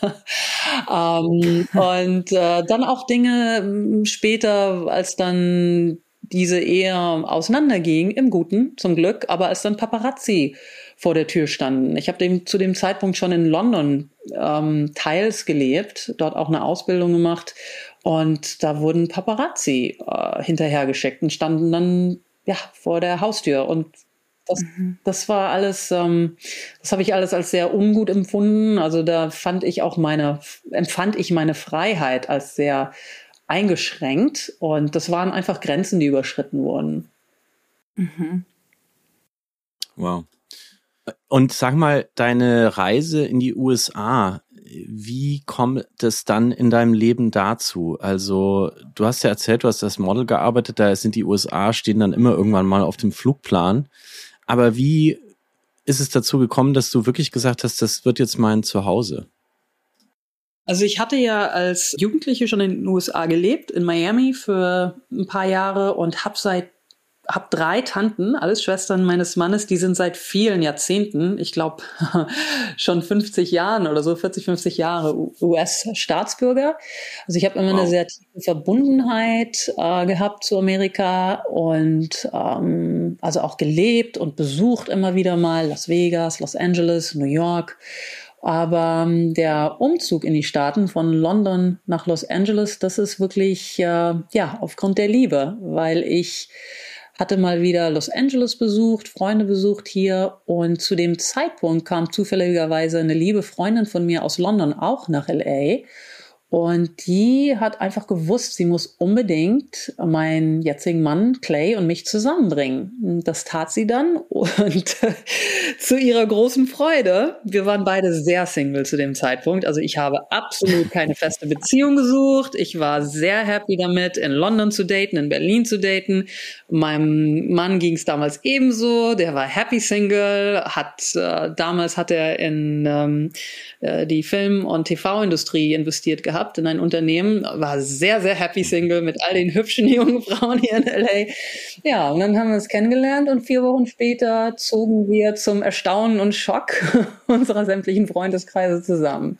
ähm, und äh, dann auch Dinge hm, später, als dann diese Ehe auseinanderging, im Guten zum Glück, aber als dann Paparazzi vor der Tür standen. Ich habe dem, zu dem Zeitpunkt schon in London ähm, teils gelebt, dort auch eine Ausbildung gemacht und da wurden Paparazzi äh, hinterhergeschickt und standen dann ja vor der Haustür. Und das, mhm. das war alles, ähm, das habe ich alles als sehr ungut empfunden. Also da fand ich auch meine, empfand ich meine Freiheit als sehr eingeschränkt. Und das waren einfach Grenzen, die überschritten wurden. Mhm. Wow. Und sag mal, deine Reise in die USA, wie kommt es dann in deinem Leben dazu? Also, du hast ja erzählt, du hast als Model gearbeitet, da sind die USA, stehen dann immer irgendwann mal auf dem Flugplan. Aber wie ist es dazu gekommen, dass du wirklich gesagt hast, das wird jetzt mein Zuhause? Also ich hatte ja als Jugendliche schon in den USA gelebt, in Miami für ein paar Jahre und habe seit habe drei Tanten, alles Schwestern meines Mannes, die sind seit vielen Jahrzehnten, ich glaube schon 50 Jahren oder so, 40, 50 Jahre US-Staatsbürger. Also ich habe immer wow. eine sehr tiefe Verbundenheit äh, gehabt zu Amerika und ähm, also auch gelebt und besucht immer wieder mal Las Vegas, Los Angeles, New York. Aber ähm, der Umzug in die Staaten von London nach Los Angeles, das ist wirklich äh, ja aufgrund der Liebe, weil ich hatte mal wieder Los Angeles besucht, Freunde besucht hier und zu dem Zeitpunkt kam zufälligerweise eine liebe Freundin von mir aus London auch nach LA und die hat einfach gewusst, sie muss unbedingt meinen jetzigen Mann Clay und mich zusammenbringen. Das tat sie dann und zu ihrer großen Freude, wir waren beide sehr single zu dem Zeitpunkt. Also ich habe absolut keine feste Beziehung gesucht. Ich war sehr happy damit, in London zu daten, in Berlin zu daten. Meinem Mann ging es damals ebenso. Der war happy single, hat äh, damals hat er in ähm, äh, die Film- und TV-Industrie investiert gehabt gehabt in ein Unternehmen, war sehr, sehr happy Single mit all den hübschen jungen Frauen hier in LA. Ja, und dann haben wir uns kennengelernt und vier Wochen später zogen wir zum Erstaunen und Schock unserer sämtlichen Freundeskreise zusammen.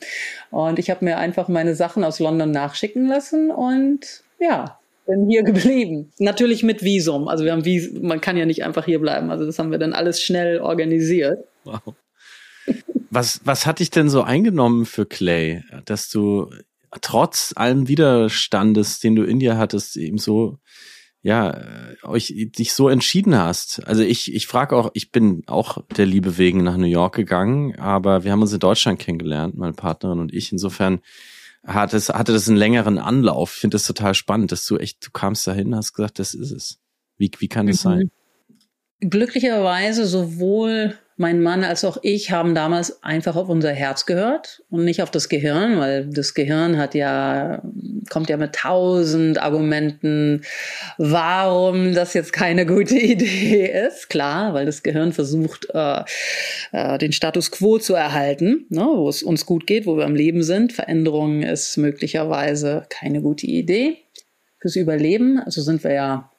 Und ich habe mir einfach meine Sachen aus London nachschicken lassen und ja, bin hier geblieben. Natürlich mit Visum. Also wir haben Visum, man kann ja nicht einfach hier bleiben. Also das haben wir dann alles schnell organisiert. Wow. Was, was hat dich denn so eingenommen für Clay, dass du trotz allem Widerstandes, den du in dir hattest, eben so, ja, äh, euch dich so entschieden hast. Also ich, ich frage auch, ich bin auch der Liebe wegen nach New York gegangen, aber wir haben uns in Deutschland kennengelernt, meine Partnerin und ich. Insofern hat es, hatte das einen längeren Anlauf. Ich finde das total spannend, dass du echt, du kamst dahin, hast gesagt, das ist es. Wie, wie kann es mhm. sein? Glücklicherweise sowohl mein Mann als auch ich haben damals einfach auf unser Herz gehört und nicht auf das Gehirn, weil das Gehirn hat ja, kommt ja mit tausend Argumenten, warum das jetzt keine gute Idee ist. Klar, weil das Gehirn versucht, äh, äh, den Status quo zu erhalten, ne, wo es uns gut geht, wo wir am Leben sind. Veränderung ist möglicherweise keine gute Idee fürs Überleben. Also sind wir ja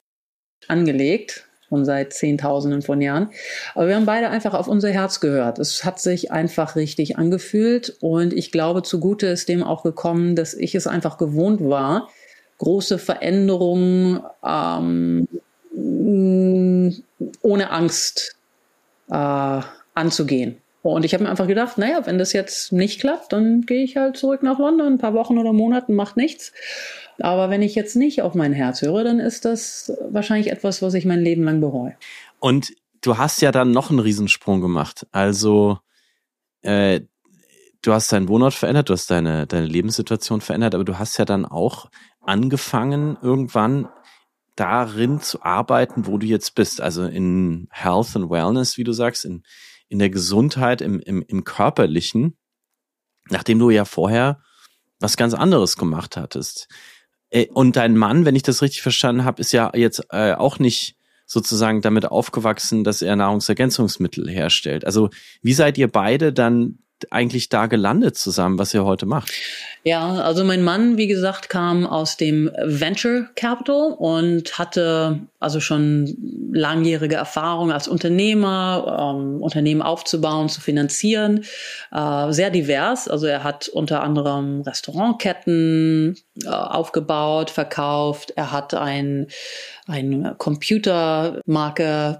angelegt schon seit Zehntausenden von Jahren. Aber wir haben beide einfach auf unser Herz gehört. Es hat sich einfach richtig angefühlt und ich glaube, zugute ist dem auch gekommen, dass ich es einfach gewohnt war, große Veränderungen ähm, ohne Angst äh, anzugehen. Und ich habe mir einfach gedacht, naja, wenn das jetzt nicht klappt, dann gehe ich halt zurück nach London, ein paar Wochen oder Monaten, macht nichts. Aber wenn ich jetzt nicht auf mein Herz höre, dann ist das wahrscheinlich etwas, was ich mein Leben lang bereue. Und du hast ja dann noch einen Riesensprung gemacht. Also äh, du hast deinen Wohnort verändert, du hast deine, deine Lebenssituation verändert, aber du hast ja dann auch angefangen, irgendwann darin zu arbeiten, wo du jetzt bist. Also in Health and Wellness, wie du sagst, in, in der Gesundheit, im, im, im Körperlichen, nachdem du ja vorher was ganz anderes gemacht hattest. Äh, und dein Mann, wenn ich das richtig verstanden habe, ist ja jetzt äh, auch nicht sozusagen damit aufgewachsen, dass er Nahrungsergänzungsmittel herstellt. Also wie seid ihr beide dann eigentlich da gelandet zusammen, was ihr heute macht? Ja, also mein Mann, wie gesagt, kam aus dem Venture Capital und hatte also schon langjährige Erfahrung als Unternehmer, ähm, Unternehmen aufzubauen, zu finanzieren. Äh, sehr divers. Also er hat unter anderem Restaurantketten äh, aufgebaut, verkauft. Er hat ein, ein Computermarke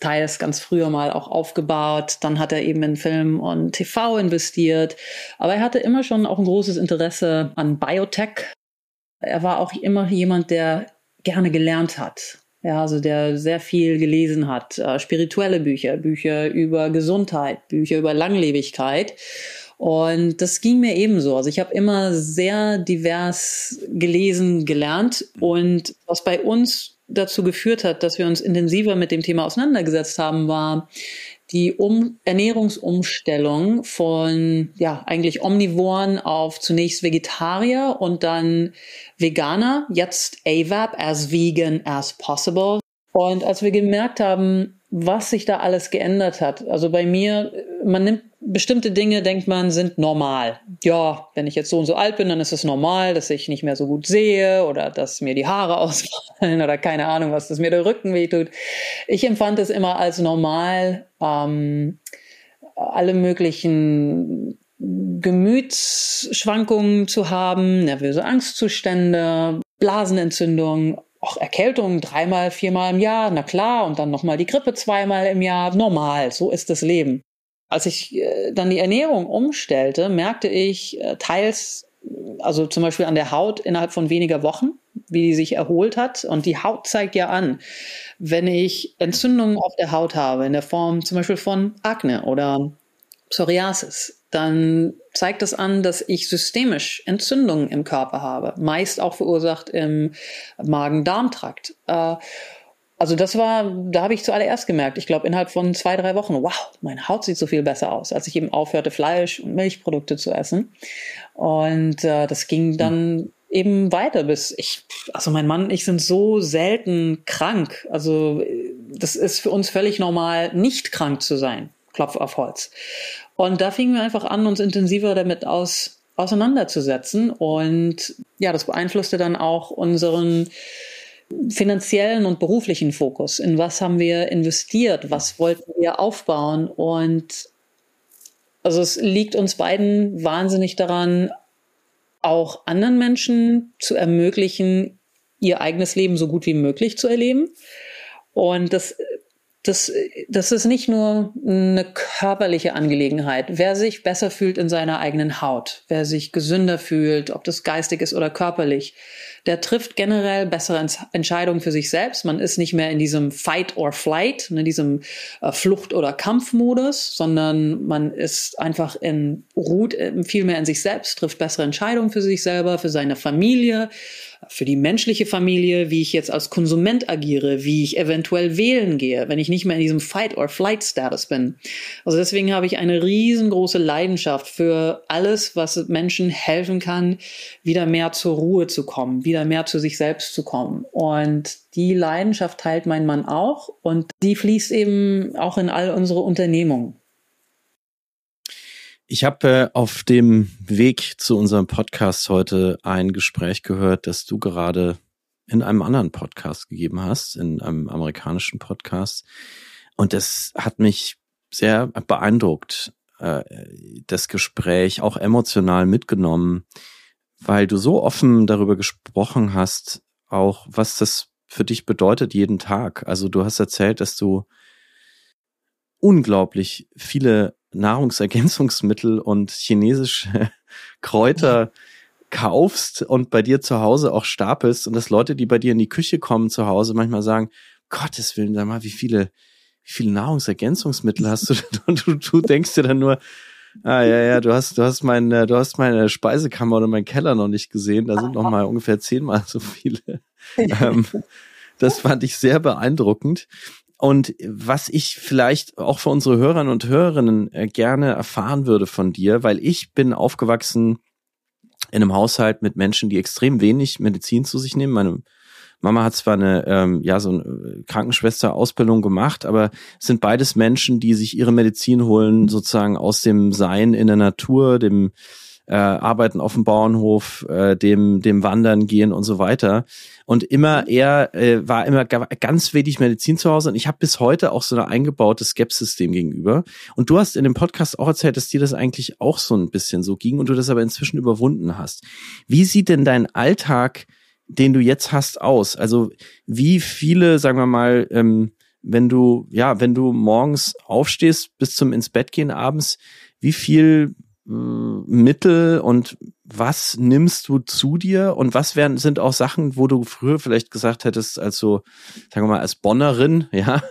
teils ganz früher mal auch aufgebaut. Dann hat er eben in Film und TV investiert. Aber er hatte immer schon auch ein großes Interesse an Biotech. Er war auch immer jemand, der gerne gelernt hat. Ja, also der sehr viel gelesen hat, äh, spirituelle Bücher, Bücher über Gesundheit, Bücher über Langlebigkeit. Und das ging mir ebenso. Also ich habe immer sehr divers gelesen, gelernt. Und was bei uns dazu geführt hat, dass wir uns intensiver mit dem Thema auseinandergesetzt haben, war die um Ernährungsumstellung von ja eigentlich Omnivoren auf zunächst Vegetarier und dann Veganer, jetzt AVAP, as vegan as possible. Und als wir gemerkt haben, was sich da alles geändert hat, also bei mir, man nimmt bestimmte Dinge, denkt man, sind normal. Ja, wenn ich jetzt so und so alt bin, dann ist es normal, dass ich nicht mehr so gut sehe oder dass mir die Haare ausfallen oder keine Ahnung, was, dass mir der Rücken wehtut. Ich empfand es immer als normal, ähm, alle möglichen Gemütsschwankungen zu haben, nervöse Angstzustände, Blasenentzündung, auch Erkältung dreimal, viermal im Jahr, na klar, und dann nochmal die Grippe zweimal im Jahr, normal, so ist das Leben. Als ich äh, dann die Ernährung umstellte, merkte ich äh, teils, also zum Beispiel an der Haut innerhalb von weniger Wochen, wie die sich erholt hat. Und die Haut zeigt ja an, wenn ich Entzündungen auf der Haut habe, in der Form zum Beispiel von Akne oder Psoriasis, dann zeigt das an, dass ich systemisch Entzündungen im Körper habe, meist auch verursacht im Magen-Darm-Trakt. Äh, also das war, da habe ich zuallererst gemerkt, ich glaube innerhalb von zwei, drei Wochen, wow, meine Haut sieht so viel besser aus, als ich eben aufhörte, Fleisch und Milchprodukte zu essen. Und äh, das ging dann eben weiter bis ich, also mein Mann und ich sind so selten krank. Also das ist für uns völlig normal, nicht krank zu sein. Klopf auf Holz. Und da fingen wir einfach an, uns intensiver damit aus, auseinanderzusetzen. Und ja, das beeinflusste dann auch unseren finanziellen und beruflichen Fokus. In was haben wir investiert? Was wollten wir aufbauen? Und also es liegt uns beiden wahnsinnig daran, auch anderen Menschen zu ermöglichen, ihr eigenes Leben so gut wie möglich zu erleben. Und das das, das ist nicht nur eine körperliche Angelegenheit. Wer sich besser fühlt in seiner eigenen Haut, wer sich gesünder fühlt, ob das geistig ist oder körperlich, der trifft generell bessere Entscheidungen für sich selbst. Man ist nicht mehr in diesem Fight or Flight, in diesem äh, Flucht- oder Kampfmodus, sondern man ist einfach in, ruht äh, viel mehr in sich selbst, trifft bessere Entscheidungen für sich selber, für seine Familie, für die menschliche Familie, wie ich jetzt als Konsument agiere, wie ich eventuell wählen gehe, wenn ich nicht mehr in diesem Fight or Flight Status bin. Also deswegen habe ich eine riesengroße Leidenschaft für alles, was Menschen helfen kann, wieder mehr zur Ruhe zu kommen, wieder mehr zu sich selbst zu kommen. Und die Leidenschaft teilt mein Mann auch und die fließt eben auch in all unsere Unternehmungen. Ich habe äh, auf dem Weg zu unserem Podcast heute ein Gespräch gehört, das du gerade in einem anderen Podcast gegeben hast, in einem amerikanischen Podcast. Und das hat mich sehr beeindruckt, äh, das Gespräch auch emotional mitgenommen, weil du so offen darüber gesprochen hast, auch was das für dich bedeutet jeden Tag. Also du hast erzählt, dass du unglaublich viele Nahrungsergänzungsmittel und chinesische Kräuter kaufst und bei dir zu Hause auch stapelst und dass Leute, die bei dir in die Küche kommen zu Hause, manchmal sagen, Gottes Willen, sag mal, wie viele, wie viele Nahrungsergänzungsmittel hast du? Und du, du denkst dir dann nur, ah ja, ja, du hast, du hast meine, du hast meine Speisekammer oder meinen Keller noch nicht gesehen. Da sind noch mal ungefähr zehnmal so viele. ähm, das fand ich sehr beeindruckend. Und was ich vielleicht auch für unsere Hörerinnen und Hörerinnen äh, gerne erfahren würde von dir, weil ich bin aufgewachsen in einem Haushalt mit Menschen, die extrem wenig Medizin zu sich nehmen. Meine Mama hat zwar eine, ähm, ja, so eine Krankenschwester-Ausbildung gemacht, aber es sind beides Menschen, die sich ihre Medizin holen, sozusagen aus dem Sein in der Natur, dem äh, Arbeiten auf dem Bauernhof, äh, dem, dem Wandern gehen und so weiter. Und immer er äh, war immer ganz wenig Medizin zu Hause und ich habe bis heute auch so eine eingebaute Skepsis dem gegenüber. Und du hast in dem Podcast auch erzählt, dass dir das eigentlich auch so ein bisschen so ging und du das aber inzwischen überwunden hast. Wie sieht denn dein Alltag, den du jetzt hast, aus? Also wie viele, sagen wir mal, ähm, wenn du, ja, wenn du morgens aufstehst bis zum ins Bett gehen abends, wie viel Mittel und was nimmst du zu dir und was werden, sind auch Sachen, wo du früher vielleicht gesagt hättest, als so, sagen wir mal, als Bonnerin, ja,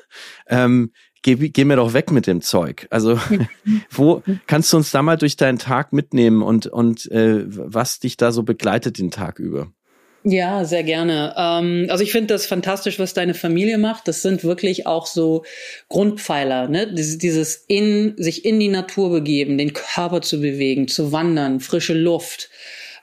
ähm, geh, geh mir doch weg mit dem Zeug. Also wo kannst du uns da mal durch deinen Tag mitnehmen und, und äh, was dich da so begleitet den Tag über? Ja, sehr gerne. Ähm, also ich finde das fantastisch, was deine Familie macht. Das sind wirklich auch so Grundpfeiler, ne? Dieses, dieses in, sich in die Natur begeben, den Körper zu bewegen, zu wandern, frische Luft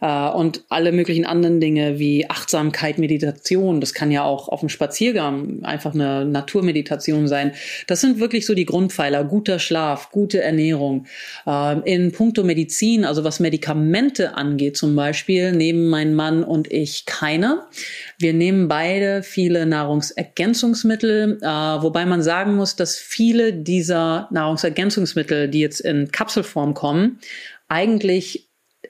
äh, und alle möglichen anderen Dinge wie Achtsamkeit, Meditation. Das kann ja auch auf dem Spaziergang einfach eine Naturmeditation sein. Das sind wirklich so die Grundpfeiler. Guter Schlaf, gute Ernährung. Äh, in puncto Medizin, also was Medikamente angeht zum Beispiel, nehmen mein Mann und ich keine. Wir nehmen beide viele Nahrungsergänzungsmittel, äh, wobei man sagen muss, dass viele dieser Nahrungsergänzungsmittel, die jetzt in Kapselform kommen, eigentlich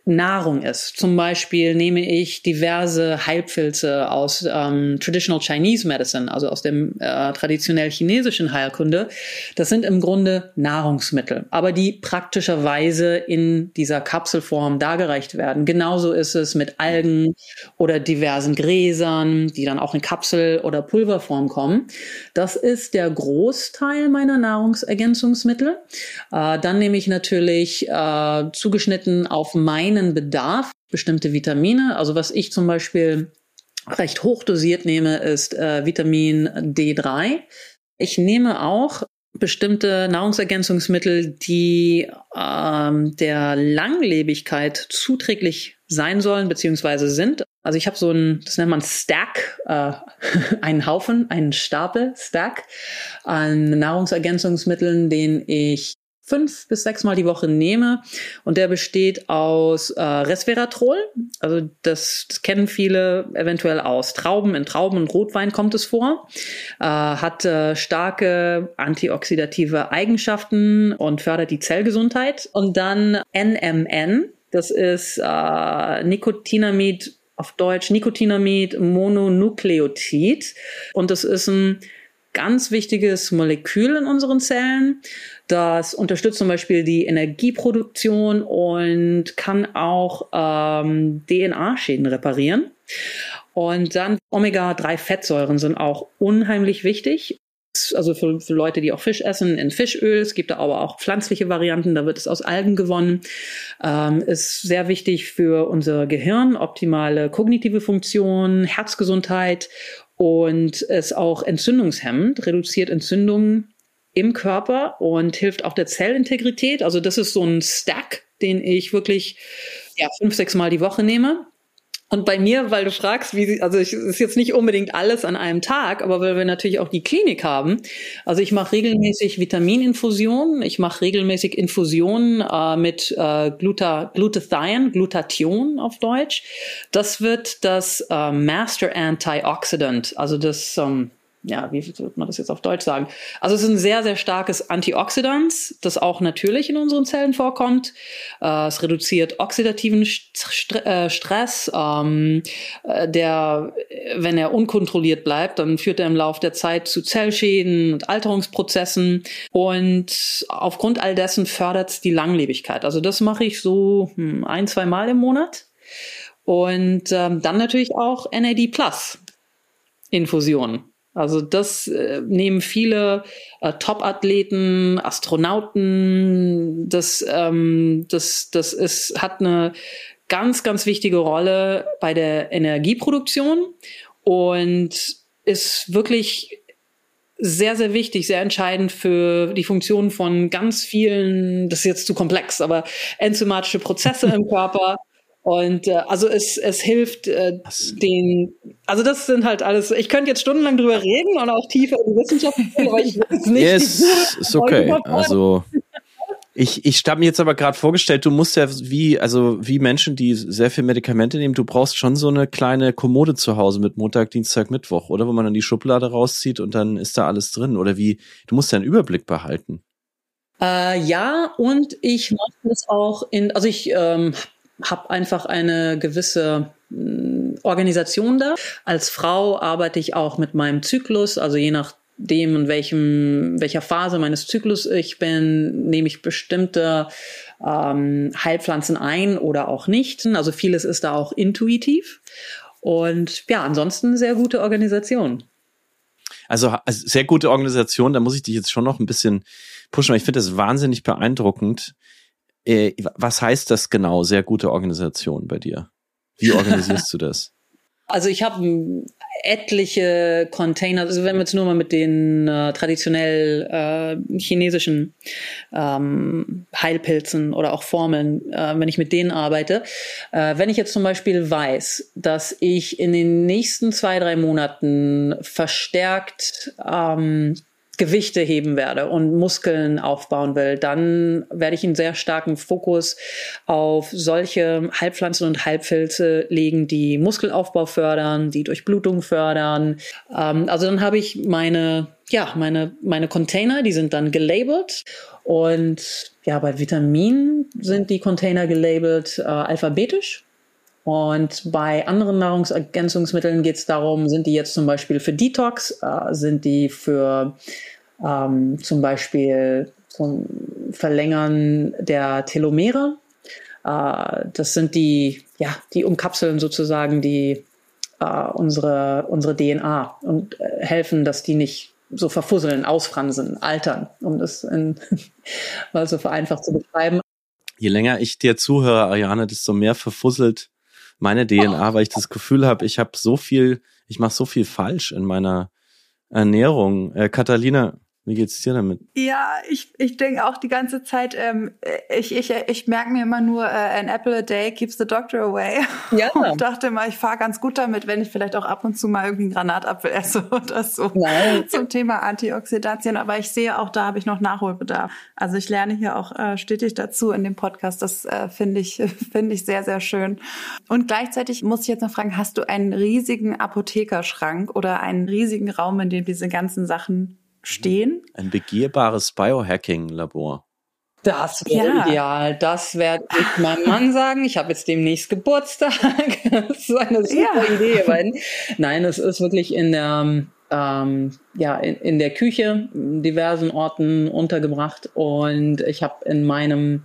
Nahrung ist. Zum Beispiel nehme ich diverse Heilpilze aus ähm, Traditional Chinese Medicine, also aus dem äh, traditionell chinesischen Heilkunde. Das sind im Grunde Nahrungsmittel, aber die praktischerweise in dieser Kapselform dargereicht werden. Genauso ist es mit Algen oder diversen Gräsern, die dann auch in Kapsel- oder Pulverform kommen. Das ist der Großteil meiner Nahrungsergänzungsmittel. Äh, dann nehme ich natürlich äh, zugeschnitten auf meine einen Bedarf, bestimmte Vitamine. Also was ich zum Beispiel recht hoch dosiert nehme, ist äh, Vitamin D3. Ich nehme auch bestimmte Nahrungsergänzungsmittel, die ähm, der Langlebigkeit zuträglich sein sollen beziehungsweise sind. Also ich habe so ein, das nennt man Stack, äh, einen Haufen, einen Stapel Stack an Nahrungsergänzungsmitteln, den ich fünf bis sechs Mal die Woche nehme. Und der besteht aus äh, Resveratrol. Also das, das kennen viele eventuell aus Trauben. In Trauben und Rotwein kommt es vor. Äh, hat äh, starke antioxidative Eigenschaften und fördert die Zellgesundheit. Und dann NMN. Das ist äh, Nikotinamid auf Deutsch Nikotinamid Mononukleotid. Und das ist ein ganz wichtiges Molekül in unseren Zellen. Das unterstützt zum Beispiel die Energieproduktion und kann auch ähm, DNA-Schäden reparieren. Und dann Omega-3-Fettsäuren sind auch unheimlich wichtig. Also für, für Leute, die auch Fisch essen, in Fischöl. Es gibt da aber auch pflanzliche Varianten, da wird es aus Algen gewonnen. Ähm, ist sehr wichtig für unser Gehirn, optimale kognitive Funktion, Herzgesundheit und ist auch entzündungshemmend, reduziert Entzündungen im Körper und hilft auch der Zellintegrität. Also das ist so ein Stack, den ich wirklich ja, fünf, sechs Mal die Woche nehme. Und bei mir, weil du fragst, wie, also es ist jetzt nicht unbedingt alles an einem Tag, aber weil wir natürlich auch die Klinik haben. Also ich mache regelmäßig Vitamininfusionen, ich mache regelmäßig Infusionen äh, mit äh, Gluta, Glutathion, Glutathion auf Deutsch. Das wird das äh, Master Antioxidant, also das ähm, ja, wie wird man das jetzt auf Deutsch sagen? Also es ist ein sehr, sehr starkes Antioxidant, das auch natürlich in unseren Zellen vorkommt. Äh, es reduziert oxidativen St äh, Stress, ähm, äh, der, wenn er unkontrolliert bleibt, dann führt er im Laufe der Zeit zu Zellschäden und Alterungsprozessen. Und aufgrund all dessen fördert es die Langlebigkeit. Also das mache ich so hm, ein, zwei Mal im Monat. Und ähm, dann natürlich auch NAD Plus Infusionen. Also das äh, nehmen viele äh, Top-Athleten, Astronauten. Das, ähm, das, das ist, hat eine ganz, ganz wichtige Rolle bei der Energieproduktion und ist wirklich sehr, sehr wichtig, sehr entscheidend für die Funktion von ganz vielen, das ist jetzt zu komplex, aber enzymatische Prozesse im Körper Und äh, also es, es hilft äh, den, also das sind halt alles, ich könnte jetzt stundenlang drüber reden und auch tiefer in die Wissenschaft gehen, aber ich weiß nicht. Yes, ist okay. Also ich, ich habe mir jetzt aber gerade vorgestellt, du musst ja wie, also wie Menschen, die sehr viel Medikamente nehmen, du brauchst schon so eine kleine Kommode zu Hause mit Montag, Dienstag, Mittwoch, oder? Wo man dann die Schublade rauszieht und dann ist da alles drin. Oder wie, du musst ja einen Überblick behalten. Äh, ja, und ich mache das auch in, also ich ähm, habe einfach eine gewisse mm, Organisation da. Als Frau arbeite ich auch mit meinem Zyklus, also je nachdem, in welchem, welcher Phase meines Zyklus ich bin, nehme ich bestimmte ähm, Heilpflanzen ein oder auch nicht. Also vieles ist da auch intuitiv. Und ja, ansonsten sehr gute Organisation. Also, also sehr gute Organisation, da muss ich dich jetzt schon noch ein bisschen pushen, weil ich finde das wahnsinnig beeindruckend, äh, was heißt das genau, sehr gute Organisation bei dir? Wie organisierst du das? Also ich habe etliche Container, also wenn wir jetzt nur mal mit den äh, traditionell äh, chinesischen ähm, Heilpilzen oder auch Formeln, äh, wenn ich mit denen arbeite, äh, wenn ich jetzt zum Beispiel weiß, dass ich in den nächsten zwei, drei Monaten verstärkt ähm, Gewichte heben werde und Muskeln aufbauen will, dann werde ich einen sehr starken Fokus auf solche Halbpflanzen und Halbpilze legen, die Muskelaufbau fördern, die Durchblutung fördern. Ähm, also dann habe ich meine, ja, meine, meine Container, die sind dann gelabelt und ja, bei Vitaminen sind die Container gelabelt äh, alphabetisch. Und bei anderen Nahrungsergänzungsmitteln geht es darum, sind die jetzt zum Beispiel für Detox, äh, sind die für ähm, zum Beispiel zum Verlängern der Telomere. Äh, das sind die, ja, die umkapseln sozusagen die äh, unsere, unsere DNA und äh, helfen, dass die nicht so verfusseln, ausfransen, altern, um das in, mal so vereinfacht zu beschreiben. Je länger ich dir zuhöre, Ariane, desto mehr verfusselt meine DNA, weil ich das Gefühl habe, ich habe so viel, ich mache so viel falsch in meiner Ernährung. Äh, Catalina, wie geht's dir damit? Ja, ich, ich denke auch die ganze Zeit, ähm, ich, ich, ich merke mir immer nur, äh, an apple a day keeps the doctor away. Ja. Und dachte mal, ich fahre ganz gut damit, wenn ich vielleicht auch ab und zu mal irgendwie einen Granatapfel esse oder so Nein. zum Thema Antioxidantien. Aber ich sehe auch, da habe ich noch Nachholbedarf. Also ich lerne hier auch äh, stetig dazu in dem Podcast. Das äh, finde ich, finde ich sehr, sehr schön. Und gleichzeitig muss ich jetzt noch fragen, hast du einen riesigen Apothekerschrank oder einen riesigen Raum, in dem diese ganzen Sachen stehen. Ein begehbares Biohacking-Labor. Das wäre ja. ideal. Das werde ich meinem Mann sagen. Ich habe jetzt demnächst Geburtstag. das ist eine super ja. Idee. Weil, nein, es ist wirklich in der, ähm, ja, in, in der Küche, diversen Orten untergebracht. Und ich habe in meinem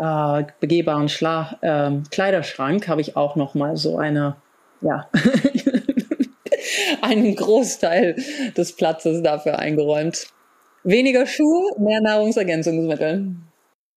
äh, begehbaren Schla äh, Kleiderschrank habe ich auch noch mal so eine, ja, einen Großteil des Platzes dafür eingeräumt. Weniger Schuhe, mehr Nahrungsergänzungsmittel.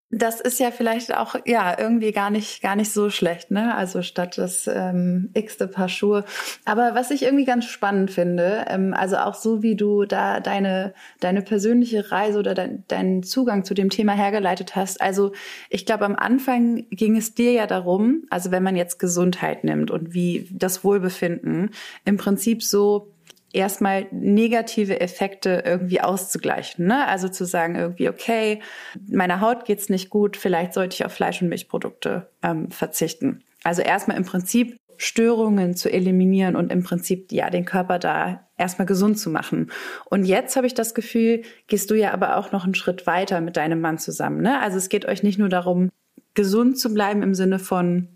Das ist ja vielleicht auch ja irgendwie gar nicht gar nicht so schlecht, ne? Also statt das ähm, x-te Paar Schuhe. Aber was ich irgendwie ganz spannend finde, ähm, also auch so wie du da deine deine persönliche Reise oder dein, deinen Zugang zu dem Thema hergeleitet hast. Also ich glaube, am Anfang ging es dir ja darum, also wenn man jetzt Gesundheit nimmt und wie das Wohlbefinden im Prinzip so erstmal negative Effekte irgendwie auszugleichen. Ne? Also zu sagen irgendwie, okay, meiner Haut geht's nicht gut, vielleicht sollte ich auf Fleisch- und Milchprodukte ähm, verzichten. Also erstmal im Prinzip Störungen zu eliminieren und im Prinzip ja den Körper da erstmal gesund zu machen. Und jetzt habe ich das Gefühl, gehst du ja aber auch noch einen Schritt weiter mit deinem Mann zusammen. Ne? Also es geht euch nicht nur darum, gesund zu bleiben im Sinne von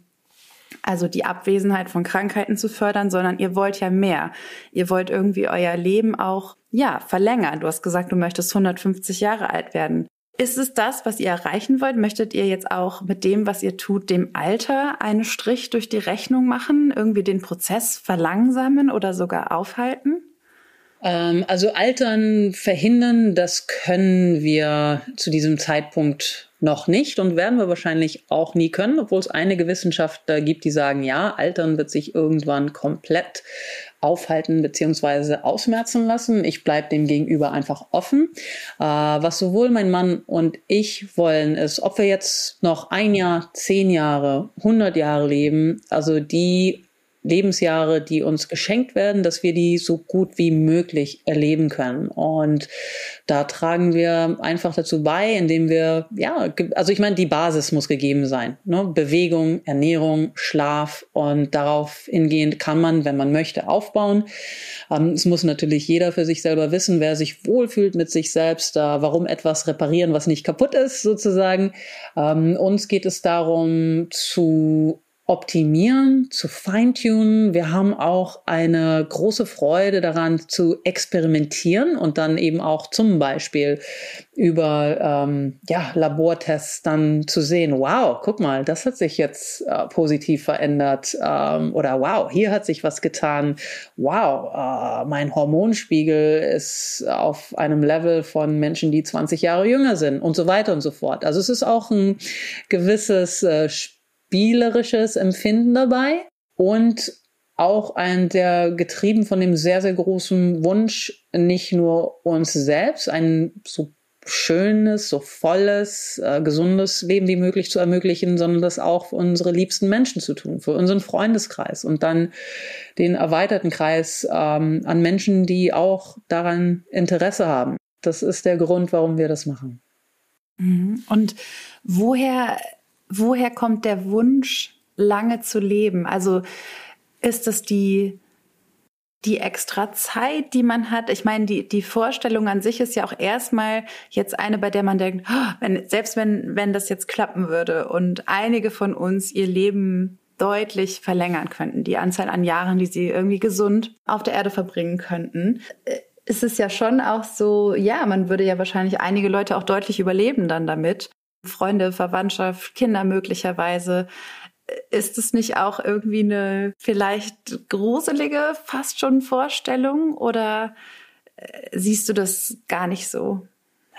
also die Abwesenheit von Krankheiten zu fördern, sondern ihr wollt ja mehr. Ihr wollt irgendwie euer Leben auch, ja, verlängern. Du hast gesagt, du möchtest 150 Jahre alt werden. Ist es das, was ihr erreichen wollt? Möchtet ihr jetzt auch mit dem, was ihr tut, dem Alter einen Strich durch die Rechnung machen, irgendwie den Prozess verlangsamen oder sogar aufhalten? Ähm, also Altern verhindern, das können wir zu diesem Zeitpunkt noch nicht und werden wir wahrscheinlich auch nie können, obwohl es einige Wissenschaftler gibt, die sagen, ja, Altern wird sich irgendwann komplett aufhalten bzw. ausmerzen lassen. Ich bleibe dem gegenüber einfach offen. Äh, was sowohl mein Mann und ich wollen, ist, ob wir jetzt noch ein Jahr, zehn Jahre, hundert Jahre leben, also die Lebensjahre, die uns geschenkt werden, dass wir die so gut wie möglich erleben können. Und da tragen wir einfach dazu bei, indem wir, ja, also ich meine, die Basis muss gegeben sein. Ne? Bewegung, Ernährung, Schlaf und darauf hingehend kann man, wenn man möchte, aufbauen. Ähm, es muss natürlich jeder für sich selber wissen, wer sich wohlfühlt mit sich selbst, äh, warum etwas reparieren, was nicht kaputt ist, sozusagen. Ähm, uns geht es darum, zu optimieren, zu feintunen. Wir haben auch eine große Freude daran zu experimentieren und dann eben auch zum Beispiel über ähm, ja, Labortests dann zu sehen, wow, guck mal, das hat sich jetzt äh, positiv verändert ähm, oder wow, hier hat sich was getan, wow, äh, mein Hormonspiegel ist auf einem Level von Menschen, die 20 Jahre jünger sind und so weiter und so fort. Also es ist auch ein gewisses äh, spielerisches Empfinden dabei und auch ein der getrieben von dem sehr, sehr großen Wunsch, nicht nur uns selbst ein so schönes, so volles, äh, gesundes Leben wie möglich zu ermöglichen, sondern das auch für unsere liebsten Menschen zu tun, für unseren Freundeskreis und dann den erweiterten Kreis ähm, an Menschen, die auch daran Interesse haben. Das ist der Grund, warum wir das machen. Mhm. Und woher woher kommt der Wunsch, lange zu leben? Also ist es die, die extra Zeit, die man hat? Ich meine, die, die Vorstellung an sich ist ja auch erstmal jetzt eine, bei der man denkt, oh, wenn, selbst wenn, wenn das jetzt klappen würde und einige von uns ihr Leben deutlich verlängern könnten, die Anzahl an Jahren, die sie irgendwie gesund auf der Erde verbringen könnten, äh, ist es ja schon auch so, ja, man würde ja wahrscheinlich einige Leute auch deutlich überleben dann damit. Freunde, Verwandtschaft, Kinder möglicherweise. Ist es nicht auch irgendwie eine vielleicht gruselige, fast schon Vorstellung oder äh, siehst du das gar nicht so?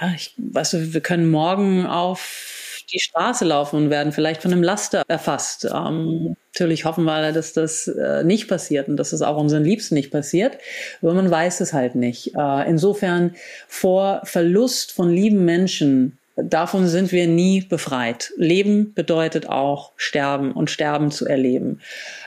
Ja, ich, weißt du, wir können morgen auf die Straße laufen und werden vielleicht von einem Laster erfasst. Ähm, natürlich hoffen wir, dass das äh, nicht passiert und dass es auch unseren Liebsten nicht passiert, aber man weiß es halt nicht. Äh, insofern vor Verlust von lieben Menschen Davon sind wir nie befreit. Leben bedeutet auch sterben und sterben zu erleben.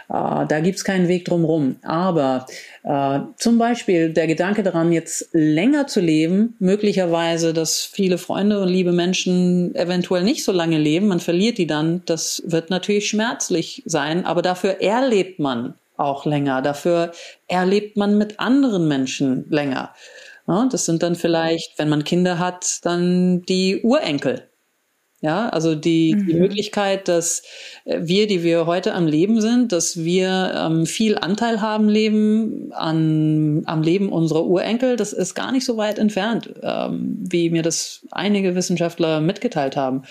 Äh, da gibt's keinen Weg drumherum. Aber äh, zum Beispiel der Gedanke daran, jetzt länger zu leben, möglicherweise, dass viele Freunde und liebe Menschen eventuell nicht so lange leben, man verliert die dann, das wird natürlich schmerzlich sein, aber dafür erlebt man auch länger. Dafür erlebt man mit anderen Menschen länger. Ja, das sind dann vielleicht, wenn man Kinder hat, dann die Urenkel. Ja, also die, mhm. die Möglichkeit, dass wir, die wir heute am Leben sind, dass wir ähm, viel Anteil haben Leben an, am Leben unserer Urenkel, das ist gar nicht so weit entfernt, ähm, wie mir das einige Wissenschaftler mitgeteilt haben.